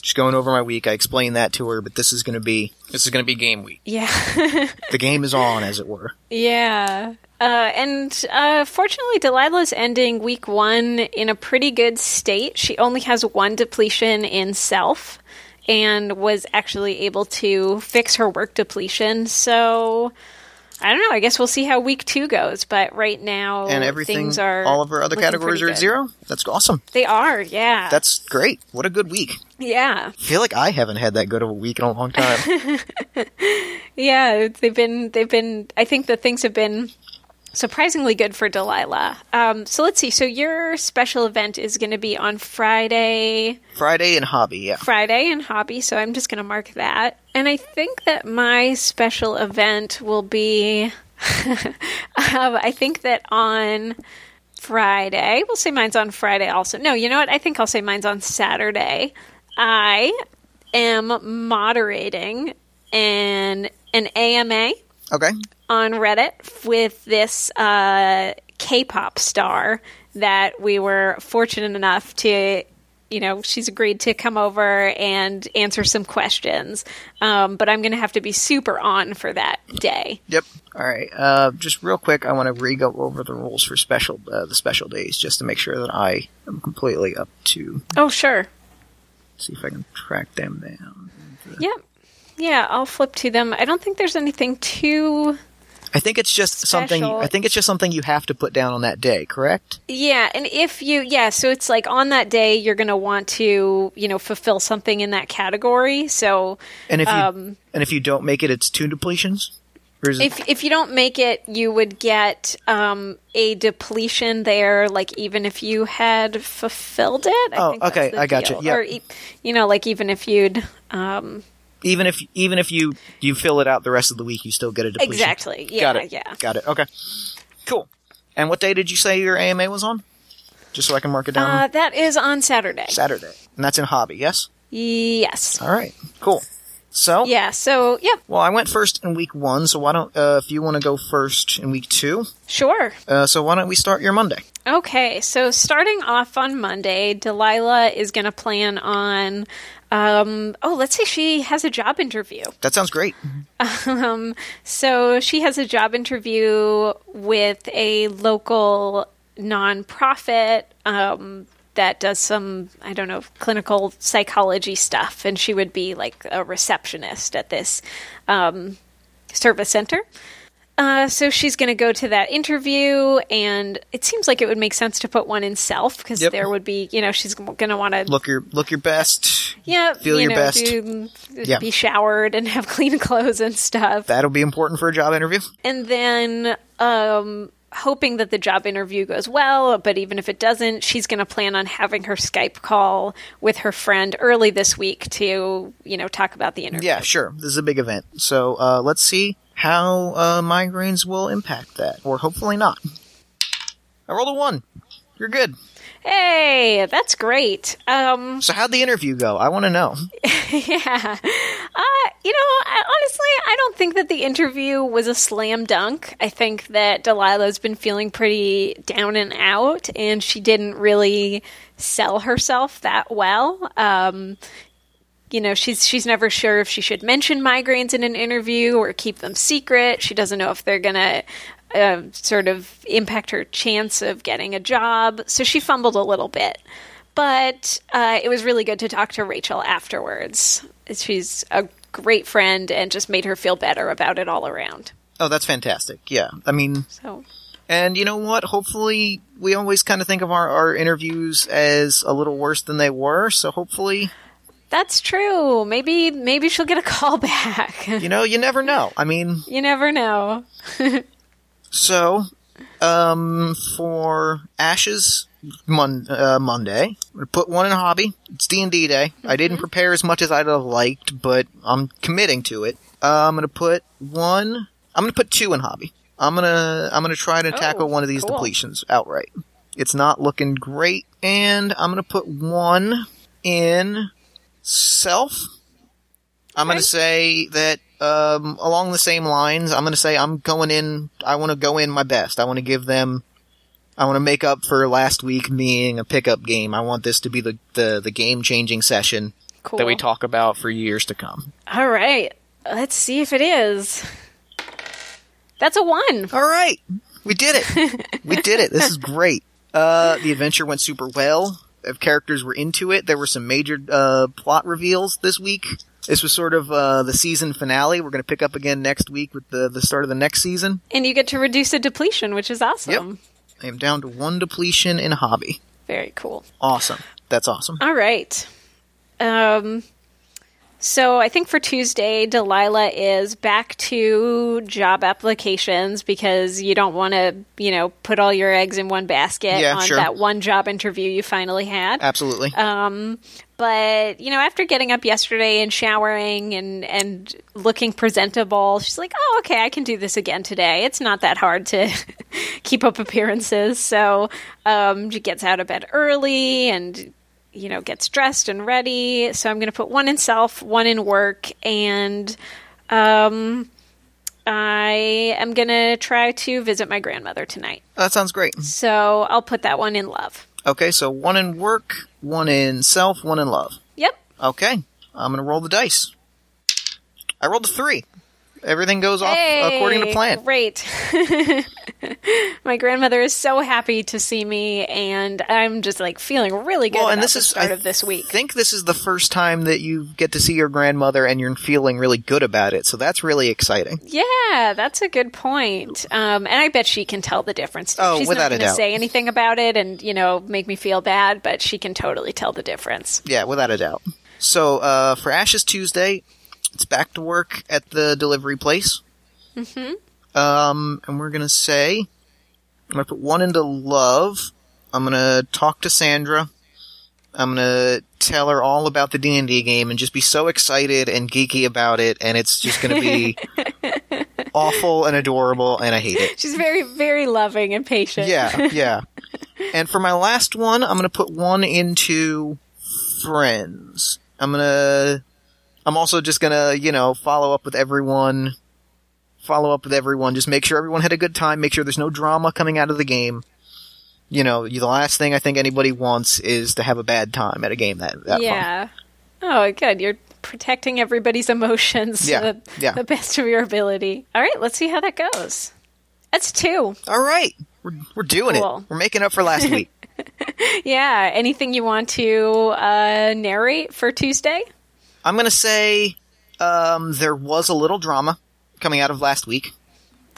just going over my week. I explained that to her, but this is going to be this is going to be game week. Yeah. The game is on, as it were. yeah. Uh, and uh, fortunately, Delilah's ending week one in a pretty good state. She only has one depletion in self and was actually able to fix her work depletion. So. I don't know. I guess we'll see how week two goes. But right now, And everything, things are all of our other categories are at zero. That's awesome. They are, yeah. That's great. What a good week. yeah. I feel like I haven't had that good of a week in a long time. Yeah, they've been they've been I think that things have been surprisingly good for Delilah. Um, so let's see. So your special event is going to be on Friday, Friday in hobby, yeah. Friday in hobby. So I'm just going to mark that. And I think that my special event will be. um, I think that on Friday, we'll say mine's on Friday also. No, you know what? I think I'll say mine's on Saturday. I am moderating an an AMA Okay. on Reddit with this uh, K-pop star that we were fortunate enough to, you know, she's agreed to come over and answer some questions. Um, but I'm going to have to be super on for that day. Yep. All right. Uh, just real quick, I want to re-go over the rules for special uh, the special days, just to make sure that I am completely up to. Oh, sure. See if I can track them down. Yep. Yeah, I'll flip to them. I don't think there's anything too. I think it's just something. I think it's just something you have to put down on that day. Correct? Yeah, and if you, yeah, so it's like on that day you're going to want to, you know, fulfill something in that category. So And if you Um, and if you don't make it, it's two depletions. Or is it, if if you don't make it, you would get um, a depletion there. Like even if you had fulfilled it. I Oh, think okay, I gotcha, deal. yeah. Or you know, like even if you'd um, even if even if you you fill it out the rest of the week, you still get a depletion. exactly, yeah, Got it. yeah. Got it. Okay. Cool. And what day did you say your AMA was on? Just so I can mark it down. Uh, that is on Saturday. Saturday, and that's in hobby. Yes. yes. All right. Cool. So Yeah. So yeah, Well, I went first in week one, so why don't uh, if you want to go first in week two? sure. Uh, so why don't we start your Monday? Okay, so starting off on Monday, Delilah is going to plan on. Um, oh, let's say she has a job interview. That sounds great. Um, so she has a job interview with a local nonprofit um, that does some, I don't know, clinical psychology stuff, and she would be like a receptionist at this um, service center. Uh, so she's going to go to that interview, and it seems like it would make sense to put one in self because Yep. there would be, you know, she's going to want to Look your look your best. yeah, feel you your know, best. do- Yeah. be showered and have clean clothes and stuff. That'll be important for a job interview. And then um, hoping that the job interview goes well, but even if it doesn't, she's going to plan on having her Skype call with her friend early this week to, you know, talk about the interview. Yeah, sure. This is a big event. So uh, let's see how uh, migraines will impact that, or hopefully not. I rolled a one. You're good. Hey, that's great. Um, So how'd the interview go? I want to know. yeah. Uh, you know, I, honestly, I don't think that the interview was a slam dunk. I think that Delilah's been feeling pretty down and out, and she didn't really sell herself that well. Um, you know, she's she's never sure if she should mention migraines in an interview or keep them secret. She doesn't know if they're gonna uh, sort of impact her chance of getting a job. So she fumbled a little bit. But uh, it was really good to talk to Rachel afterwards. She's a great friend and just made her feel better about it all around. Oh, that's fantastic. Yeah. I mean, So, and you know what? Hopefully, we always kind of think of our, our interviews as a little worse than they were. So hopefully, that's true. Maybe maybe she'll get a call back. you know, you never know. I mean, you never know. so, um, for Ash's Mon- uh, Monday, I'm gonna put one in hobby. It's D and D day. I didn't prepare as much as I'd have liked, but I'm committing to it. Uh, I'm gonna put one. I'm gonna put two in hobby. I'm gonna I'm gonna try to tackle one of these cool. depletions outright. It's not looking great, and I'm gonna put one in self. I'm Okay. gonna say that um, along the same lines. I'm gonna say I'm going in. I want to go in my best. I want to give them. I want to make up for last week being a pickup game. I want this to be the the, the game changing session Cool. that we talk about for years to come. All right. Let's see if it is. That's a one. All right, we did it. we did it. This is great. Uh, the adventure went super well. If characters were into it, there were some major uh, plot reveals this week. This was sort of uh, the season finale. We're going to pick up again next week with the the start of the next season. And you get to reduce a depletion, which is awesome. Yep. I am down to one depletion in hobby. Very cool. Awesome. That's awesome. All right. Um, so I think for Tuesday, Delilah is back to job applications because you don't want to, you know, put all your eggs in one basket Yeah, on sure. that one job interview you finally had. Absolutely. Um, but you know, after getting up yesterday and showering and and looking presentable, she's like, "Oh, okay, I can do this again today. It's not that hard to keep up appearances." So um, she gets out of bed early and you know gets dressed and ready. So I'm going to put one in self, one in work, and um, I am going to try to visit my grandmother tonight. that sounds great. So I'll put that one in love. Okay, so one in work, one in self, one in love. Yep. Okay, I'm gonna roll the dice. I rolled a three. Everything goes off Hey, according to plan. Great. My grandmother is so happy to see me, and I'm just like feeling really good Well, and this the is start I of this week. I think this is the first time that you get to see your grandmother and you're feeling really good about it. So that's really exciting. yeah, that's a good point. Um, and I bet she can tell the difference. Oh, She's without not a going to doubt. say anything about it, and you know, make me feel bad, but she can totally tell the difference. Yeah, without a doubt. So uh, for Ash's Tuesday, it's back to work at the delivery place. Mm-hmm. Um, and we're gonna say, I'm gonna put one into love. I'm gonna talk to Sandra. I'm gonna tell her all about the D and D game and just be so excited and geeky about it, and it's just gonna be awful and adorable, and I hate it. She's very, very loving and patient. Yeah, yeah. and for my last one, I'm gonna put one into friends. I'm gonna. I'm also just gonna, you know, follow up with everyone. Follow up with everyone. Just make sure everyone had a good time. Make sure there's no drama coming out of the game. You know, the last thing I think anybody wants is to have a bad time at a game that that fun. Yeah. Oh, good. You're protecting everybody's emotions Yeah, to the, yeah. the best of your ability. All right, let's see how that goes. That's two. All right, we're we're doing Cool. it. We're making up for last week. Yeah. Anything you want to uh, narrate for Tuesday? I'm gonna say um, there was a little drama coming out of last week.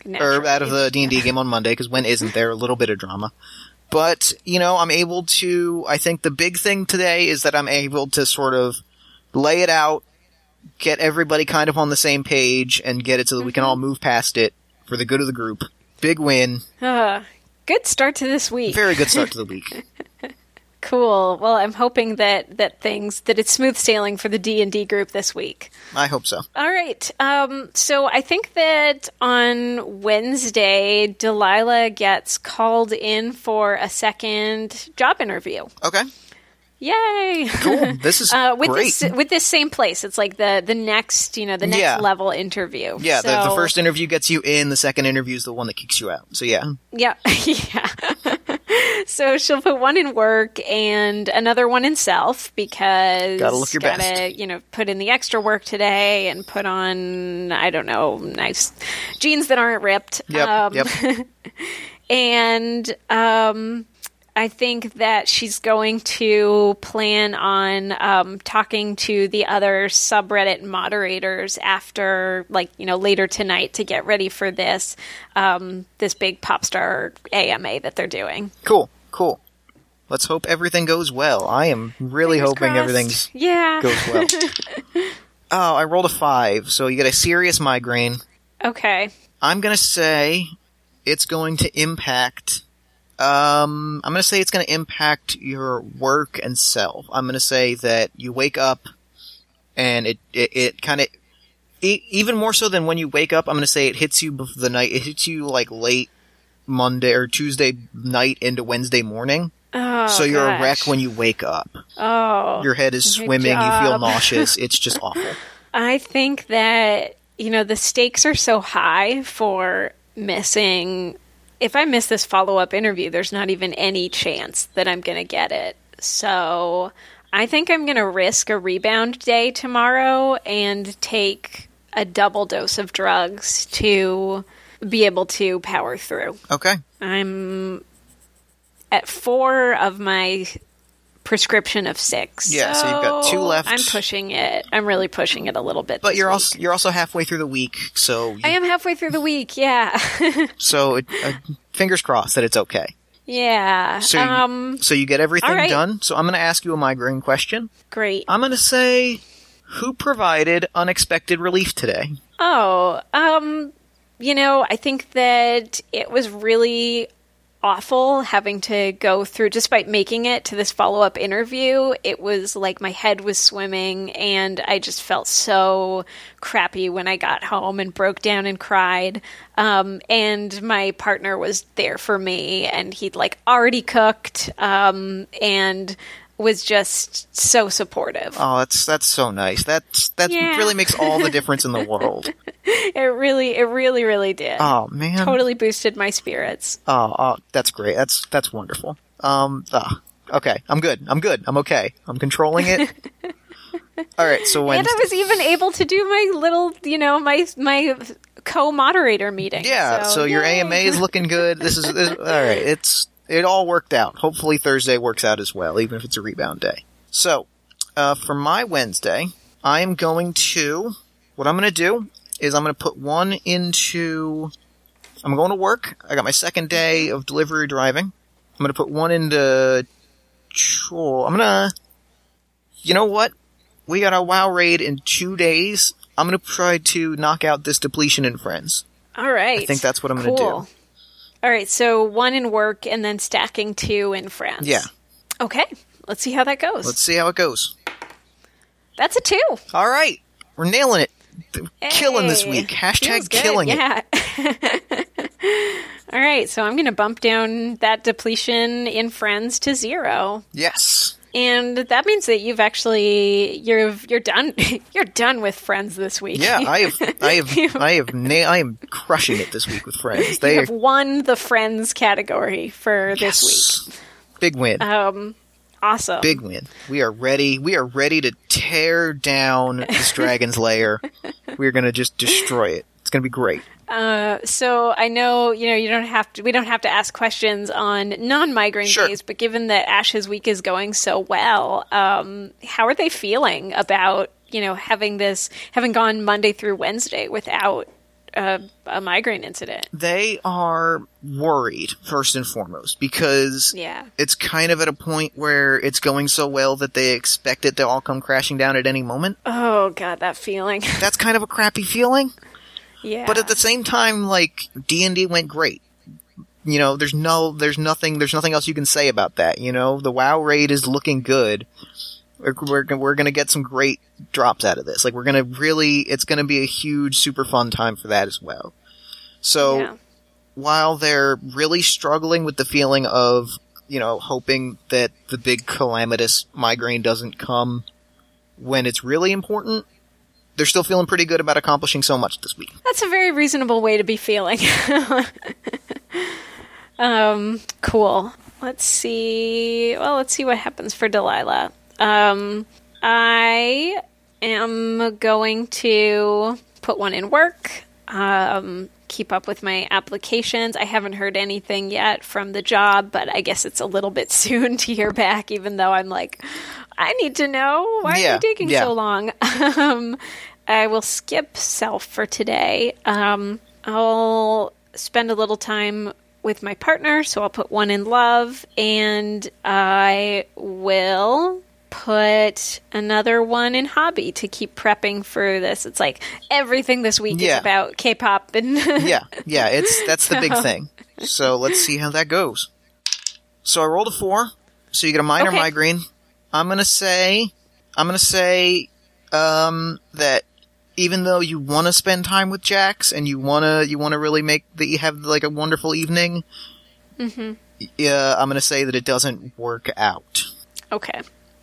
or out of the D and D game on Monday. Because when isn't there a little bit of drama? But you know, I'm able to. I think the big thing today is that I'm able to sort of lay it out, get everybody kind of on the same page, and get it so that we can all move past it for the good of the group. Big win. Uh, good start to this week. Very good start to the week. Cool. Well, I'm hoping that that things that it's smooth sailing for the D and D group this week. I hope so. All right. Um, so I think that on Wednesday, Delilah gets called in for a second job interview. Okay. Yay! Cool. This is Uh, with great. this with this same place, it's like the the next you know the next Yeah. level interview. yeah, the, the first interview gets you in. The second interview is the one that kicks you out. So yeah. Yeah, yeah. so she'll put one in work and another one in self because Gotta look your gotta, best. You know, put in the extra work today and put on I don't know nice jeans that aren't ripped. Yep. Um, yep. and um, I think that she's going to plan on um, talking to the other subreddit moderators after, like you know, later tonight to get ready for this um, this big pop star AMA that they're doing. Cool. Cool. Let's hope everything goes well. I am really Fingers hoping crossed. everything's yeah goes well. oh, I rolled a five, so you get a serious migraine. okay. I'm gonna say it's going to impact. Um, I'm gonna say it's gonna impact your work and self. I'm gonna say that you wake up, and it it, it kind of, even more so than when you wake up. I'm gonna say it hits you the night. It hits you like late Monday or Tuesday night into Wednesday morning. Oh, so you're a wreck when you wake up. Oh, Your head is swimming. You feel nauseous. It's just awful. I think that, you know, the stakes are so high for missing. If I miss this follow up interview, there's not even any chance that I'm going to get it. So I think I'm going to risk a rebound day tomorrow and take a double dose of drugs to be able to power through. Okay. I'm at four of my prescription of six. Yeah, so you've got two left. I'm pushing it. I'm really pushing it a little bit. But you're week. also you're also halfway through the week, so you I am halfway through the week. Yeah, So, it, uh, fingers crossed that it's okay. yeah. So, you, um, so you get everything right. done. So I'm going to ask you a migraine question. great. I'm going to say, who provided unexpected relief today? Oh, um, you know, I think that it was really awful having to go through, despite making it to this follow up interview. It was like my head was swimming, and I just felt so crappy when I got home and broke down and cried. Um, and my partner was there for me, and he'd like already cooked, um, and was just so supportive. Oh, that's that's so nice. That's that Yeah. really makes all the difference in the world. It really, it really, really did. Oh man. Totally boosted my spirits. Oh, oh, that's great. That's that's wonderful. Um. ah, okay. I'm good. I'm good. I'm okay. I'm controlling it. all right. So when And I was even able to do my little, you know, my my co-moderator meeting. Yeah, so, your. AMA is looking good. This is, this, all right. It's it all worked out. Hopefully Thursday works out as well, even if it's a rebound day. So, uh, for my Wednesday, I am going to. What I'm going to do is I'm going to put one into. I'm going to work. I got my second day of delivery driving. I'm going to put one into. chore. I'm going to. You know what? We got a WoW raid in two days. I'm going to try to knock out this depletion in friends. All right. I think that's what I'm gonna do. All right, so one in work and then stacking two in France. Yeah. Okay, let's see how that goes. Let's see how it goes. That's a two. All right, we're nailing it. Th- Killing this week. Hashtag killing it. yeah. All right, so I'm going to bump down that depletion in friends to zero. Yes. And that means that you've actually you're you're done you're done with friends this week. Yeah, I have, I have, I have, na- I am crushing it this week with friends. They you have won the friends category for this yes. Big win. Um, awesome. Big win. We are ready. We are ready to tear down this dragon's lair. We're gonna just destroy it. It's gonna be great. Uh, so I know you know you don't have to we don't have to ask questions on non-migraine Sure. days, but given that Ash's week is going so well, um, how are they feeling about you know having this having gone Monday through Wednesday without uh, a migraine incident? They are worried first and foremost because Yeah. it's kind of at a point where it's going so well that they expect it to all come crashing down at any moment. Oh god, that feeling. That's kind of a crappy feeling. Yeah. But at the same time, like D and D went great. you know, there's no, there's nothing, there's nothing else you can say about that. You know, the WoW raid is looking good. We're, we're, we're gonna get some great drops out of this. Like, we're gonna really, it's gonna be a huge, super fun time for that as well. So, Yeah. while they're really struggling with the feeling of, you know, hoping that the big calamitous migraine doesn't come when it's really important, they're still feeling pretty good about accomplishing so much this week. That's a very reasonable way to be feeling. um, cool. Let's see. Well, let's see what happens for Delilah. Um, I am going to put one in work. Um, keep up with my applications. I haven't heard anything yet from the job, but I guess it's a little bit soon to hear back. Even though I'm like, I need to know why are Yeah, you taking yeah. so long. Um, I will skip self for today. Um, I'll spend a little time with my partner, so I'll put one in love, and I will put another one in hobby to keep prepping for this. It's like everything this week Yeah. is about K-pop and yeah, yeah, it's that's the big thing. So let's see how that goes. So I rolled a four, so you get a minor Okay. migraine. I'm gonna say, I'm gonna say, um, that even though you want to spend time with Jax and you wanna you wanna really make that you have like a wonderful evening, Mm-hmm. yeah, I'm gonna say that it doesn't work out. okay.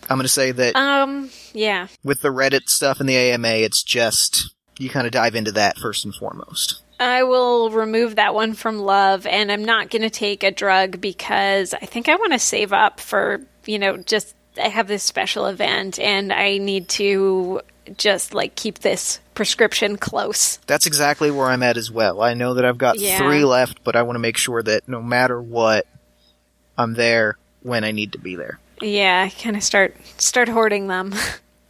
I'm gonna say that Um, yeah. with the Reddit stuff and the AMA, it's just you kind of dive into that first and foremost. I will remove that one from love, and I'm not going to take a drug because I think I want to save up for, you know, just I have this special event and I need to just like keep this prescription close. That's exactly where I'm at as well. I know that I've got Yeah. three left, but I want to make sure that no matter what, I'm there when I need to be there. Yeah, kind of start start hoarding them.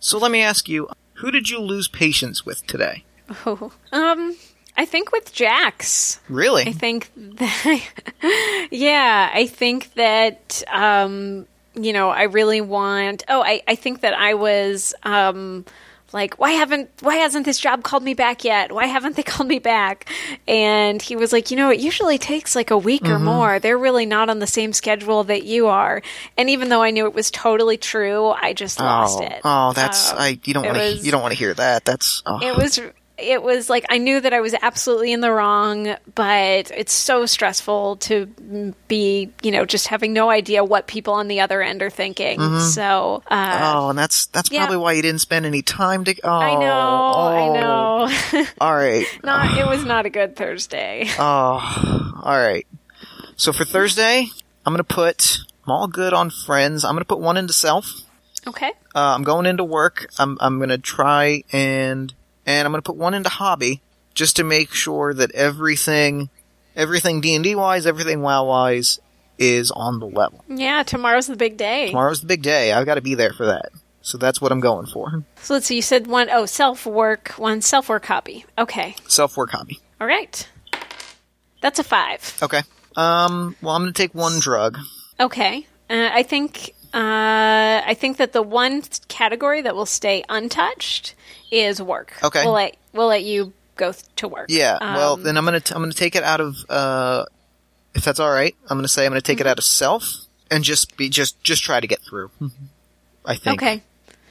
So let me ask you, who did you lose patience with today? Oh. Um, I think with Jax. Really? I think that, yeah, I think that, um, you know, I really want, oh, I, I think that I was, um, like, why haven't, why hasn't this job called me back yet? Why haven't they called me back? And he was like, you know, it usually takes like a week or more. They're really not on the same schedule that you are. And even though I knew it was totally true, I just lost oh, it. oh, that's Um, I. You don't want to. You don't want to hear that. That's. Oh. it was it was like I knew that I was absolutely in the wrong, but it's so stressful to be, you know, just having no idea what people on the other end are thinking. So, uh, Oh, and that's that's Yeah. probably why you didn't spend any time to. Oh, I know, oh. I know. All right. Not it was not a good Thursday. Oh, all right. So for Thursday, I'm gonna put. I'm all good on friends. I'm gonna put one into self. Okay. Uh, I'm going into work. I'm I'm gonna try and and I'm gonna put one into hobby just to make sure that everything, everything D and D wise, everything WoW wise is on the level. Yeah, tomorrow's the big day. Tomorrow's the big day. I've got to be there for that. So that's what I'm going for. So let's see. You said one oh self work, one self work hobby. Okay. Self work hobby. All right. That's a five. Okay. Um. Well, I'm gonna take one drug. Okay. Uh, I think uh, I think that the one category that will stay untouched is work. Okay. We'll let we'll let you go th- to work. Yeah. well, Um, then I'm gonna t- I'm gonna take it out of uh, if that's all right. I'm gonna say I'm gonna take it out of self and just be just just try to get through. I think Okay.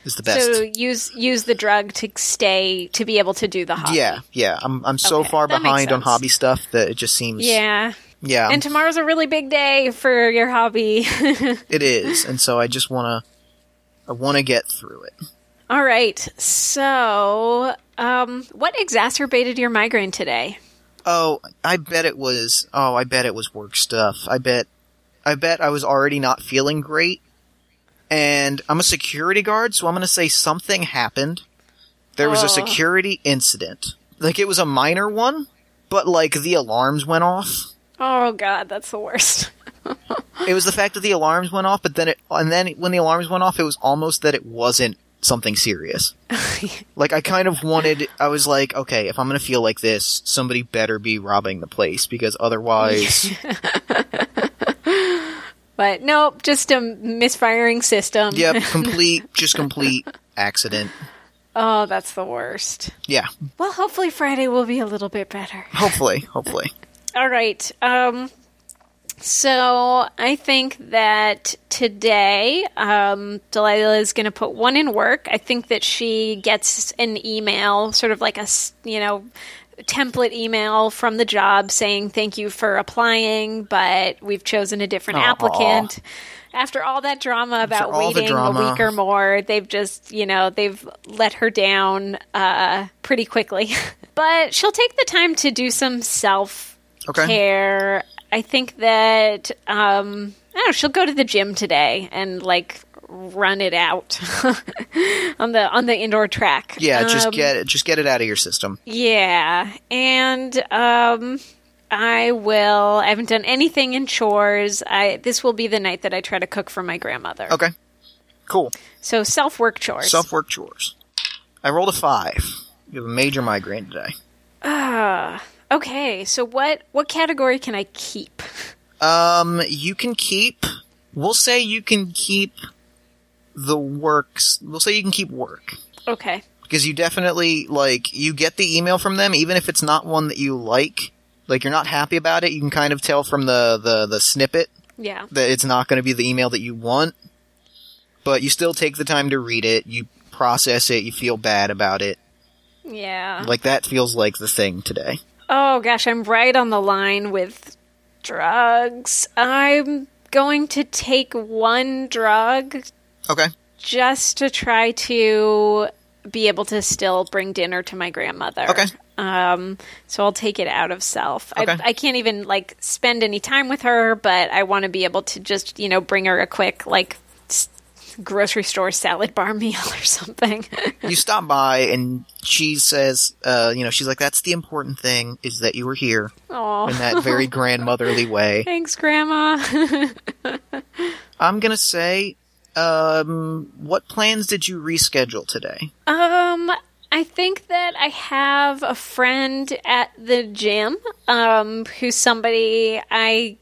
is the best. So use use the drug to stay to be able to do the hobby. Yeah, yeah. I'm I'm so Okay, far that behind on hobby stuff that it just seems Yeah. yeah And tomorrow's a really big day for your hobby. it is, and so I just wanna I wanna get through it. All right. So, um, what exacerbated your migraine today? Oh, I bet it was. Oh, I bet it was work stuff. I bet. I bet I was already not feeling great, and I'm a security guard, so I'm gonna say something happened. There was Oh. a security incident. Like it was a minor one, but like the alarms went off. Oh God, that's the worst. It was the fact that the alarms went off, but then it, and then when the alarms went off, it was almost that it wasn't something serious. like I kind of wanted, I was like, okay, if I'm gonna feel like this, somebody better be robbing the place because otherwise, But nope, just a misfiring system. yep, complete, just complete accident. Oh, that's the worst. Yeah, Well, hopefully Friday will be a little bit better. hopefully, hopefully. All right. Um So I think that today, um, Delilah is going to put one in work. I think that she gets an email, sort of like a you know, template email from the job saying thank you for applying, but we've chosen a different Aw. applicant. After all that drama about waiting a week or more, they've just, you know, they've let her down uh, pretty quickly. but she'll take the time to do some self Okay. care. I think that um, I don't know. She'll go to the gym today and like run it out on the on the indoor track. Yeah, just Um, get it. Just get it out of your system. yeah, and um, I will. I haven't done anything in chores. I this will be the night that I try to cook for my grandmother. Okay. Cool. So self work chores. Self work chores. I rolled a five. You have a major migraine today. Okay, so what what category can I keep? Um, you can keep. We'll say you can keep the works. We'll say you can keep work Okay. because you definitely like you get the email from them, even if it's not one that you like. Like you're not happy about it. You can kind of tell from the the the snippet Yeah. that it's not going to be the email that you want. But you still take the time to read it. You process it. You feel bad about it. Yeah. Like that feels like the thing today. Oh gosh, I'm right on the line with drugs. I'm going to take one drug Okay. just to try to be able to still bring dinner to my grandmother. Okay. Um, so I'll take it out of self. Okay. I, I can't even like spend any time with her, but I want to be able to just you know bring her a quick like grocery store salad bar meal or something. you stop by and she says, uh, you know, she's like, that's the important thing is that you were here Oh, in that very grandmotherly way. thanks, Grandma. I'm gonna say, um, what plans did you reschedule today? Um, I think that I have a friend at the gym, um, who's somebody I,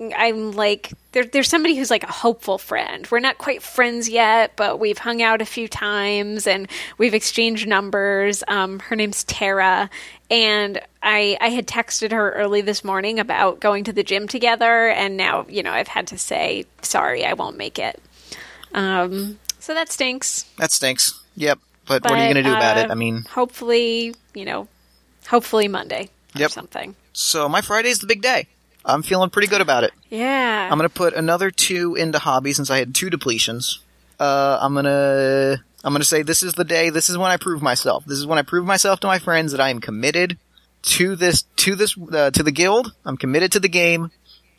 I'm like, there, there's somebody who's like a hopeful friend. We're not quite friends yet, but we've hung out a few times and we've exchanged numbers. Um, her name's Tara, and I, I had texted her early this morning about going to the gym together, and now, you know, I've had to say, sorry, I won't make it. Um, so that stinks. That stinks. Yep. But, what are you gonna do about it? uh, I mean, hopefully, you know, hopefully Monday or Yep. something. so my Friday's the big day. I'm feeling pretty good about it. Yeah. I'm gonna put another two into hobby since I had two depletions. Uh, I'm gonna I'm gonna say this is the day. This is when I prove myself. This is when I prove myself to my friends that I am committed to this to this uh, to the guild. I'm committed to the game.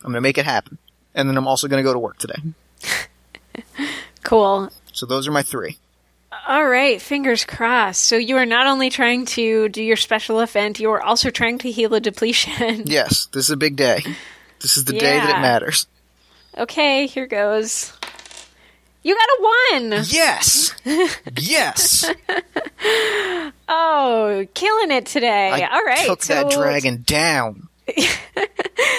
I'm gonna make it happen. And then I'm also gonna go to work today. cool. So those are my three. All right, fingers crossed. So you are not only trying to do your special event, you are also trying to heal a depletion. Yes, this is a big day. This is the day that it matters. okay, here goes. You got a one. Yes, yes. Oh, killing it today. I All right. took that so- dragon down.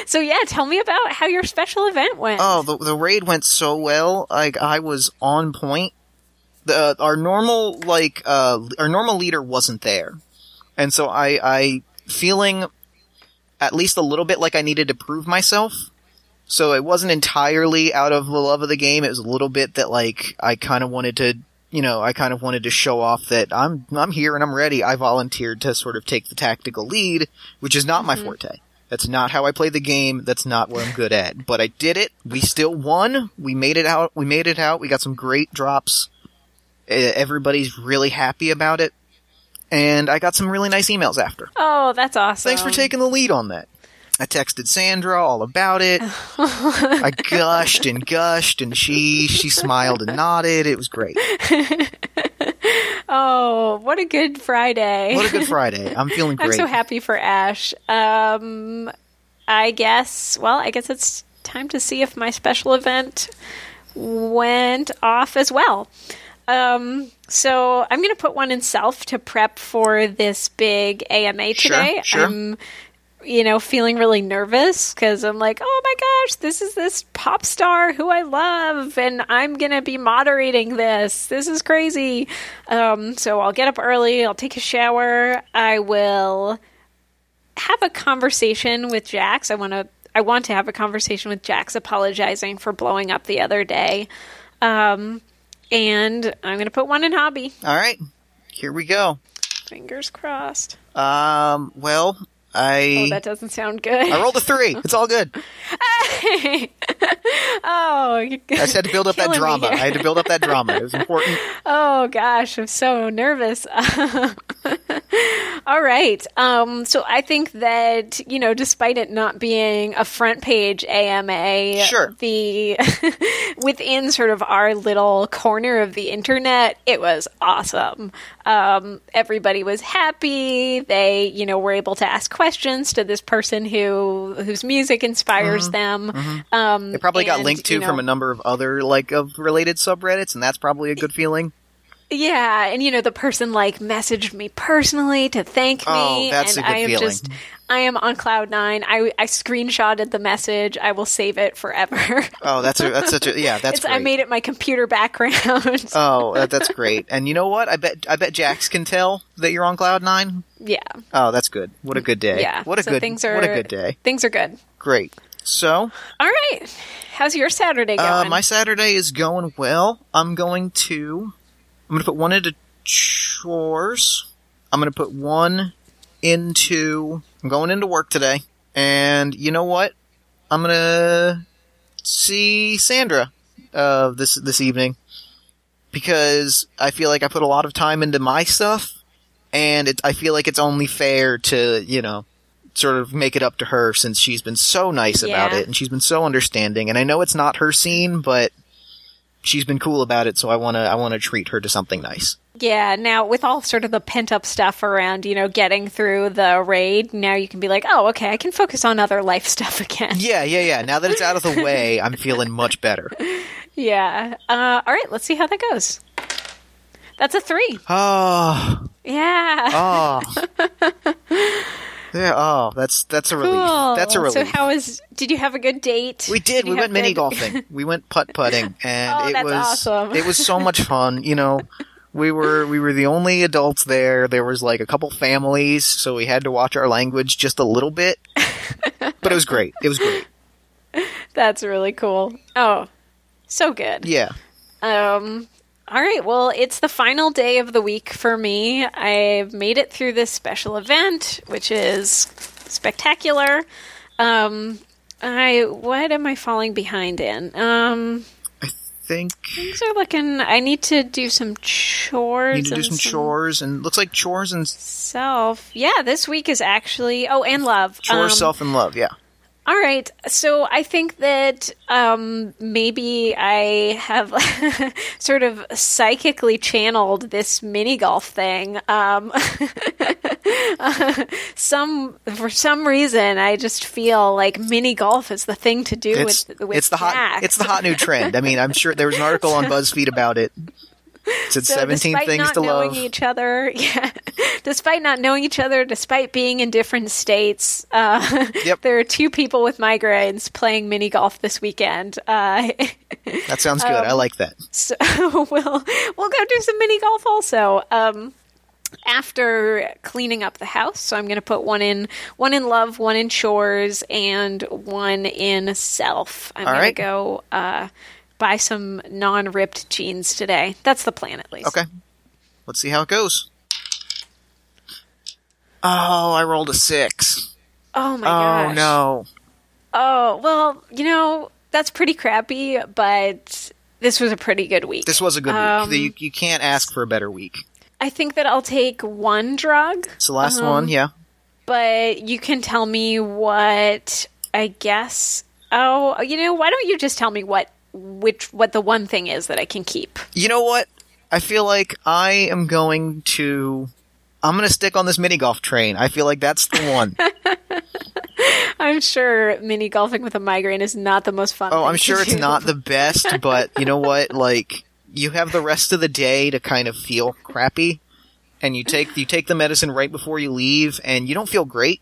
So yeah, tell me about how your special event went. Oh, the, the raid went so well. Like I was on point. The our normal like uh our normal leader wasn't there, and so I I feeling at least a little bit like I needed to prove myself. So it wasn't entirely out of the love of the game. It was a little bit that like I kind of wanted to. You know, I kind of wanted to show off that I'm I'm here and I'm ready. I volunteered to sort of take the tactical lead, which is not my forte. That's not how I play the game. That's not what I'm good at. But I did it. We still won. We made it out. We made it out. We got some great drops. Everybody's really happy about it. And I got some really nice emails after. Oh, that's awesome. Thanks for taking the lead on that. I texted Sandra all about it. I gushed and gushed and she she smiled and nodded. It was great. Oh, what a good Friday. What a good Friday. I'm feeling I'm great. so happy for Ash. Um, I guess, well, I guess it's time to see if my special event went off as well. Um, so I'm going to put one in self to prep for this big AMA Sure, today. sure. I'm, you know, feeling really nervous because I'm like, oh my gosh, this is this pop star who I love, and I'm going to be moderating this. This is crazy. Um, so I'll get up early, I'll take a shower, I will have a conversation with Jax. I want to I want to have a conversation with Jax apologizing for blowing up the other day. Um, and I'm going to put one in hobby. All right, here we go. Fingers crossed. Um, well, I Oh, that doesn't sound good. I rolled a three. It's all good. oh, I just had to build up that drama. I had to build up that drama. It was important. Oh gosh, I'm so nervous. All right. Um, so I think that you know, despite it not being a front page AMA, Sure. the within sort of our little corner of the internet, it was awesome. Um, everybody was happy. They, you know, were able to ask questions to this person who whose music inspires them. Um, Mm-hmm. They probably got linked to you know, from a number of other like of related subreddits, and that's probably a good feeling. Yeah, and you know the person like messaged me personally to thank me, Oh, that's and a good I am feeling. just I am on cloud nine. I I screenshotted the message. I will save it forever. Oh, that's a, that's such a yeah. That's it's, I made it my computer background. Oh, that, that's great. And you know what? I bet I bet Jax can tell that you're on cloud nine. yeah, Oh, that's good. What a good day. yeah. What a so good things are what a good day. Things are good. Great. So, All right, how's your Saturday going? uh, my Saturday is going well. I'm going to I'm going to put one into chores. I'm going to put one into I'm going into work today. And you know what? I'm going to see Sandra uh, this this evening because I feel like I put a lot of time into my stuff, and it, I feel like it's only fair to you know sort of make it up to her since she's been so nice about it and she's been so understanding. And I know it's not her scene, but she's been cool about it, so I want to I want to treat her to something nice. yeah, now with all sort of the pent up stuff around, you know, getting through the raid, now you can be like, oh, okay, I can focus on other life stuff again. Yeah, yeah, yeah. Now that it's out of the way, I'm feeling much better. Yeah. Uh, all right, let's see how that goes. That's a three. Oh, Yeah. oh. Yeah, oh, that's that's a relief. cool. That's a relief. So, how was? Did you have a good date? We did. you We went mini good- golfing. We went putt putting, and Oh, it was awesome. it was so much fun. You know, we were we were the only adults there. There was like a couple families, so we had to watch our language just a little bit. but it was great. It was great. That's really cool. Oh, so good. Yeah. Um. All right. Well, it's the final day of the week for me. I've made it through this special event, which is spectacular. Um. I what am I falling behind in? Um. I think Things are looking. I need to do some chores. need to do and some chores and looks like chores and Self. Yeah, this week is actually. Oh, and love. chores, Um, self and love. Yeah. All right. So I think that um, maybe I have sort of psychically channeled this mini golf thing. Um, some for some reason, I just feel like mini golf is the thing to do It's with with it's the hot it's the hot new trend. I mean, I'm sure there was an article on BuzzFeed about it. Said So 17 despite things not to knowing love. each other, yeah, despite not knowing each other, despite being in different states, uh, Yep. there are two people with migraines playing mini golf this weekend. Uh, That sounds good. Um, I like that. so we'll we'll go do some mini golf also. Um, after cleaning up the house, so I'm going to put one in one in love, one in chores, and one in self. I'm All going right. to go uh, buy some non-ripped jeans today. That's the plan, at least. Okay. Let's see how it goes. Oh, I rolled a six. Oh my gosh. Oh no. Oh well, you know that's pretty crappy, but this was a pretty good week. This was a good Um, week. You, you can't ask for a better week. I think that I'll take one drug, It's the last um, one, yeah. but you can tell me what I guess. Oh, you know, why don't you just tell me what which what the one thing is that I can keep? You know what? I feel like I am going to. I'm going to stick on this mini golf train. I feel like that's the one. I'm sure mini golfing with a migraine is not the most fun. oh, I'm sure it's do. not the best, but you know what? Like, you have the rest of the day to kind of feel crappy, and you take you take the medicine right before you leave, and you don't feel great,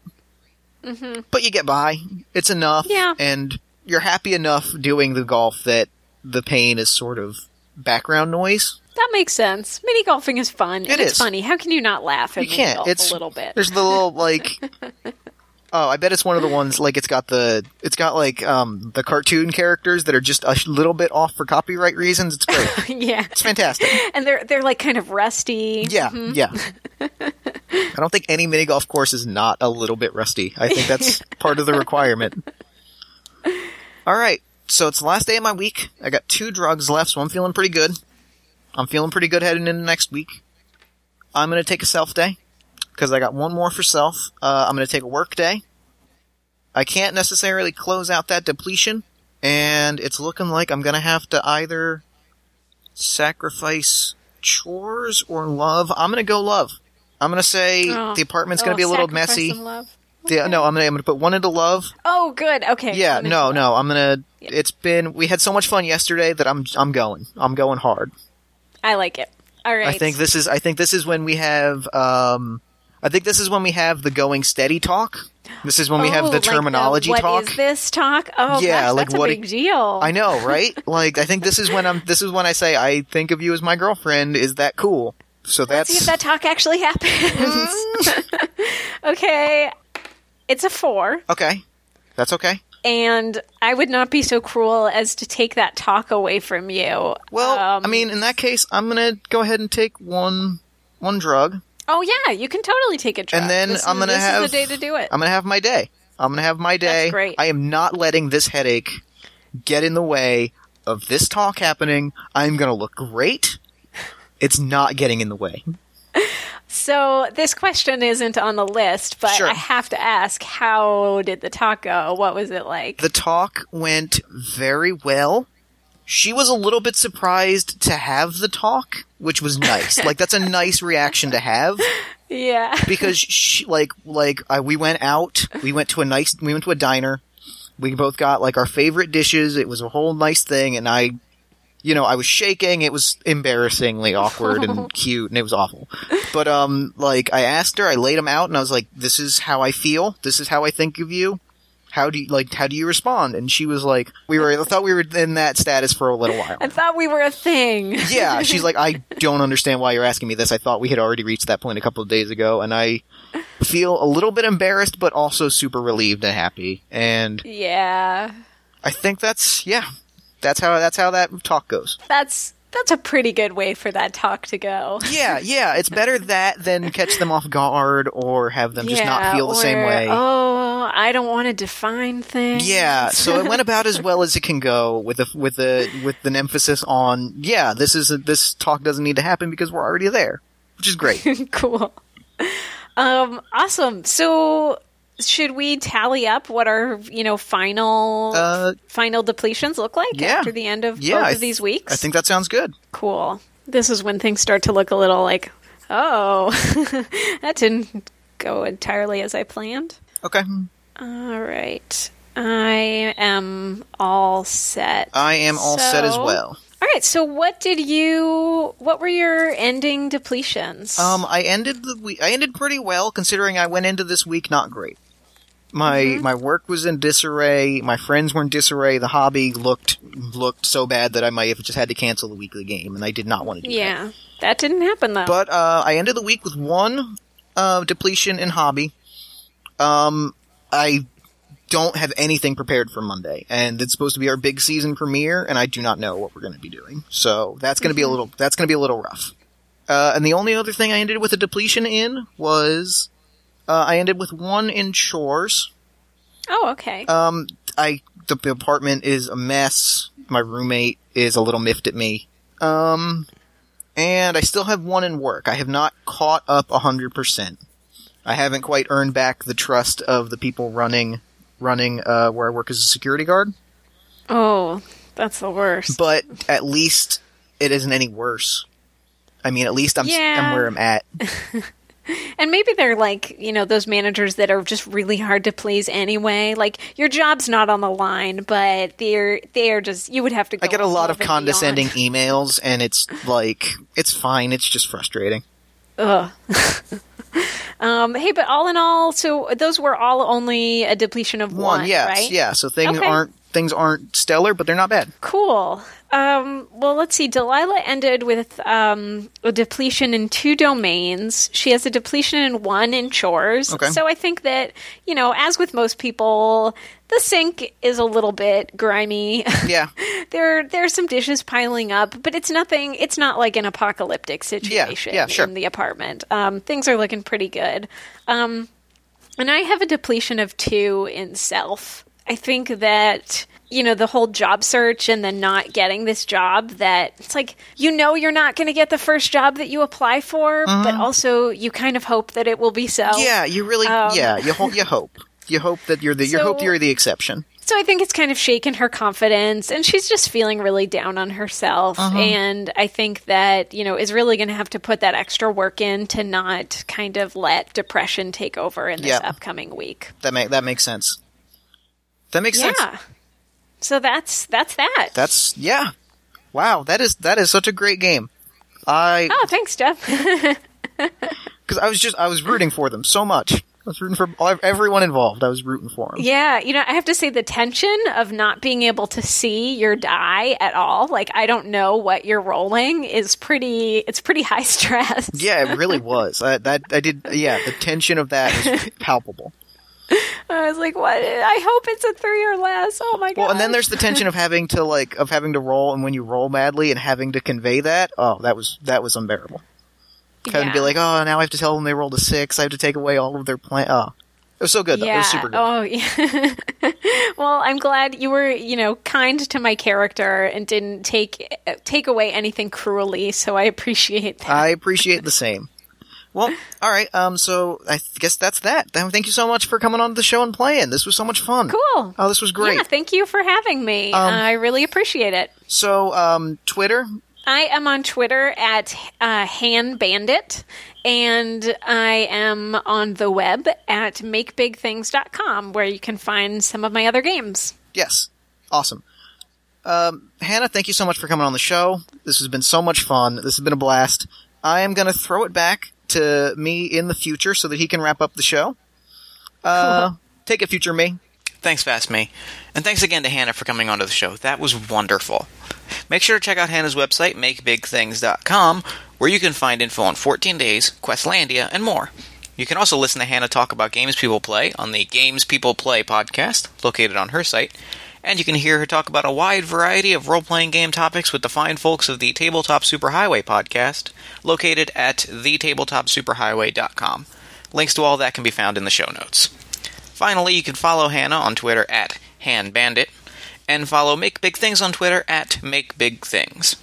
mm-hmm. but you get by. It's enough, Yeah. and you're happy enough doing the golf that the pain is sort of background noise. That makes sense. Mini golfing is fun. It and it's funny. How can you not laugh at You mini can't. golf It's a little bit? There's the little like Oh, I bet it's one of the ones like it's got the it's got like um the cartoon characters that are just a little bit off for copyright reasons. It's great. yeah. it's fantastic. And they're they're like kind of rusty. Yeah, yeah. I don't think any mini golf course is not a little bit rusty. I think that's part of the requirement. All right, so it's the last day of my week. I got two drugs left, so I'm feeling pretty good. I'm feeling pretty good heading into next week. I'm gonna take a self day because I got one more for self. Uh, I'm gonna take a work day. I can't necessarily close out that depletion, and it's looking like I'm gonna have to either sacrifice chores or love. I'm gonna go love. I'm gonna say Oh. the apartment's gonna Oh, be a little messy. The- no, I'm gonna, I'm gonna put one into love. Oh, good. Okay. Yeah, no, no, I'm gonna. It's been we had so much fun yesterday that I'm I'm going. I'm going hard. I like it. All right. I think this is I think this is when we have um I think this is when we have the going steady talk. This is when we have Oh, the like terminology What talk. is this talk? Oh, Yeah, gosh, like that's what a it- big deal. I know, right? like I think this is when I'm this is when I say I think of you as my girlfriend. Is that cool? So Let's see if that talk actually happens. okay. It's a four, okay. That's okay. and I would not be so cruel as to take that talk away from you. Well, Um, I mean, in that case, I'm gonna go ahead and take one one drug, oh yeah, you can totally take a drug. and then This I'm gonna have is the day to do it. I'm gonna have my day. I'm gonna have my day. That's great. I am not letting this headache get in the way of this talk happening. I'm gonna look great. It's not getting in the way. So this question isn't on the list, but Sure. I have to ask: How did the talk go? What was it like? The talk went very well. She was a little bit surprised to have the talk, which was nice. like that's a nice reaction to have yeah. because she like like I, we went out. We went to a nice. We went to a diner. We both got like our favorite dishes. It was a whole nice thing, and I, you know, I was shaking. It was embarrassingly awkward and cute, and it was awful. But um, like I asked her, I laid them out, and I was like, "This is how I feel. This is how I think of you. How do you like? How do you respond?" And she was like, "We were. I thought we were in that status for a little while." I thought we were a thing. yeah, she's like, I don't understand why you're asking me this. I thought we had already reached that point a couple of days ago, and I feel a little bit embarrassed, but also super relieved and happy. And Yeah. I think that's yeah, that's how that's how that talk goes. That's that's a pretty good way for that talk to go. Yeah, yeah, it's better that than catch them off guard or have them just not feel the same way. Oh, I don't want to define things. Yeah, so it went about as well as it can go with a with a with an emphasis on yeah, this is a, this talk doesn't need to happen because we're already there, which is great. cool. Um, awesome. So, should we tally up what our you know final Uh, final depletions look like yeah. after the end of Yeah, both of these weeks? I think that sounds good. cool. This is when things start to look a little like, oh, that didn't go entirely as I planned. Okay. All right. I am all set. I am all set as well. All right. So, what did you? What were your ending depletions? Um, I ended the week. I ended pretty well considering I went into this week not great. My Mm-hmm. my work was in disarray. My friends were in disarray. The hobby looked looked so bad that I might have just had to cancel the weekly game, and I did not want to do that. yeah, that didn't happen though. But uh, I ended the week with one uh, depletion in hobby. Um, I don't have anything prepared for Monday, and it's supposed to be our big season premiere, and I do not know what we're going to be doing. So that's going to be a little that's going to be a little rough. Uh, and the only other thing I ended with a depletion in was uh, I ended with one in chores. oh, okay. Um, I the apartment is a mess. My roommate is a little miffed at me. Um, and I still have one in work. I have not caught up a hundred percent. I haven't quite earned back the trust of the people running running uh, where I work as a security guard. oh, that's the worst. But at least it isn't any worse. I mean, at least I'm Yeah. I'm where I'm at. And maybe they're like, you know, those managers that are just really hard to please anyway. Like your job's not on the line, but they're they're just you would have to. Go I get a lot of condescending beyond. emails, and it's like it's fine. It's just frustrating. Ugh. um, hey, but all in all, so those were all only a depletion of one, One, yes, right? yeah. So things Okay. aren't things aren't stellar, but they're not bad. Cool. Um, well, let's see. Delilah ended with um, a depletion in two domains. She has a depletion in one in chores. Okay. So I think that, you know, as with most people, the sink is a little bit grimy. Yeah. there there are some dishes piling up, but it's nothing. It's not like an apocalyptic situation yeah, sure. in the apartment. Um, things are looking pretty good. Um, and I have a depletion of two in self. I think that you know the whole job search and then not getting this job that it's like you know you're not going to get the first job that you apply for but also you kind of hope that it will be so Mm-hmm. Yeah, you really. Um, yeah, you hope. You hope. You hope that you're the. you hope you're the exception. So I think it's kind of shaken her confidence, and she's just feeling really down on herself. Uh-huh. And I think that you know is really going to have to put that extra work in to not kind of let depression take over in this Yeah. upcoming week. That make that makes sense. That makes Yeah. sense. So that's that's that. That's yeah. Wow, that is that is such a great game. I oh, thanks, Jeff. because I was just I was rooting for them so much. I was rooting for everyone involved. I was rooting for them. Yeah, you know, I have to say the tension of not being able to see your die at all, like I don't know what you're rolling is pretty it's pretty high stress. Yeah, it really was. I, that I did. Yeah, the tension of that is palpable. I was like, what? I hope it's a 3 or less. Oh my god. Well, and then there's the tension of having to like of having to roll, and when you roll badly and having to convey that. Oh, that was that was unbearable. Having to be like, oh, now I have to tell them they rolled a six. I have to take away all of their plan. Oh, it was so good. Though. It yeah. was super good. Oh, yeah. well, I'm glad you were, you know, kind to my character and didn't take take away anything cruelly. So I appreciate that. I appreciate the same. Well, all right. Um, so I guess that's that. Thank you so much for coming on the show and playing. This was so much fun. cool. Oh, this was great. Yeah, thank you for having me. Um, I really appreciate it. So, um, Twitter. I am on Twitter at uh, Han Bandit, and I am on the web at makebigthings.com, where you can find some of my other games. Yes, awesome. Um, Hannah, thank you so much for coming on the show. This has been so much fun. This has been a blast. I am gonna throw it back to me in the future so that he can wrap up the show. Uh, take it, future me. Thanks, Fast Me. And thanks again to Hannah for coming onto the show. That was wonderful. Make sure to check out Hannah's website, makebigthings.com, where you can find info on 14 Days, Questlandia, and more. You can also listen to Hannah talk about games people play on the Games People Play podcast, located on her site. And you can hear her talk about a wide variety of role playing game topics with the fine folks of the Tabletop Superhighway podcast, located at thetabletopsuperhighway.com. Links to all that can be found in the show notes. Finally, you can follow Hannah on Twitter at HanBandit, and follow Make Big Things on Twitter at Make Big Things.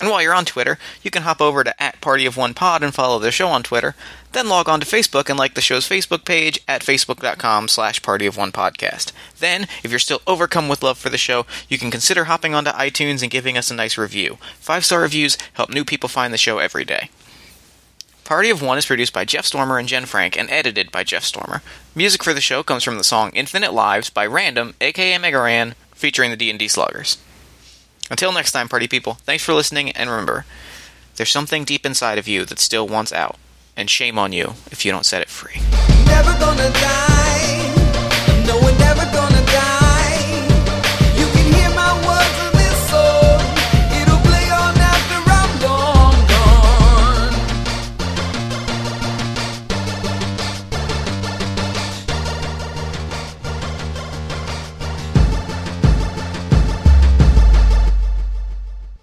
And while you're on Twitter, you can hop over to at Party of One Pod and follow the show on Twitter. Then log on to Facebook and like the show's Facebook page at facebook.com slash Party of One Podcast. Then, if you're still overcome with love for the show, you can consider hopping onto iTunes and giving us a nice review. Five star reviews help new people find the show every day. Party of One is produced by Jeff Stormer and Jen Frank and edited by Jeff Stormer. Music for the show comes from the song Infinite Lives by Random, aka Mega Ran, featuring the D&D Sluggers. Until next time, party people, thanks for listening, and remember, there's something deep inside of you that still wants out, and shame on you if you don't set it free.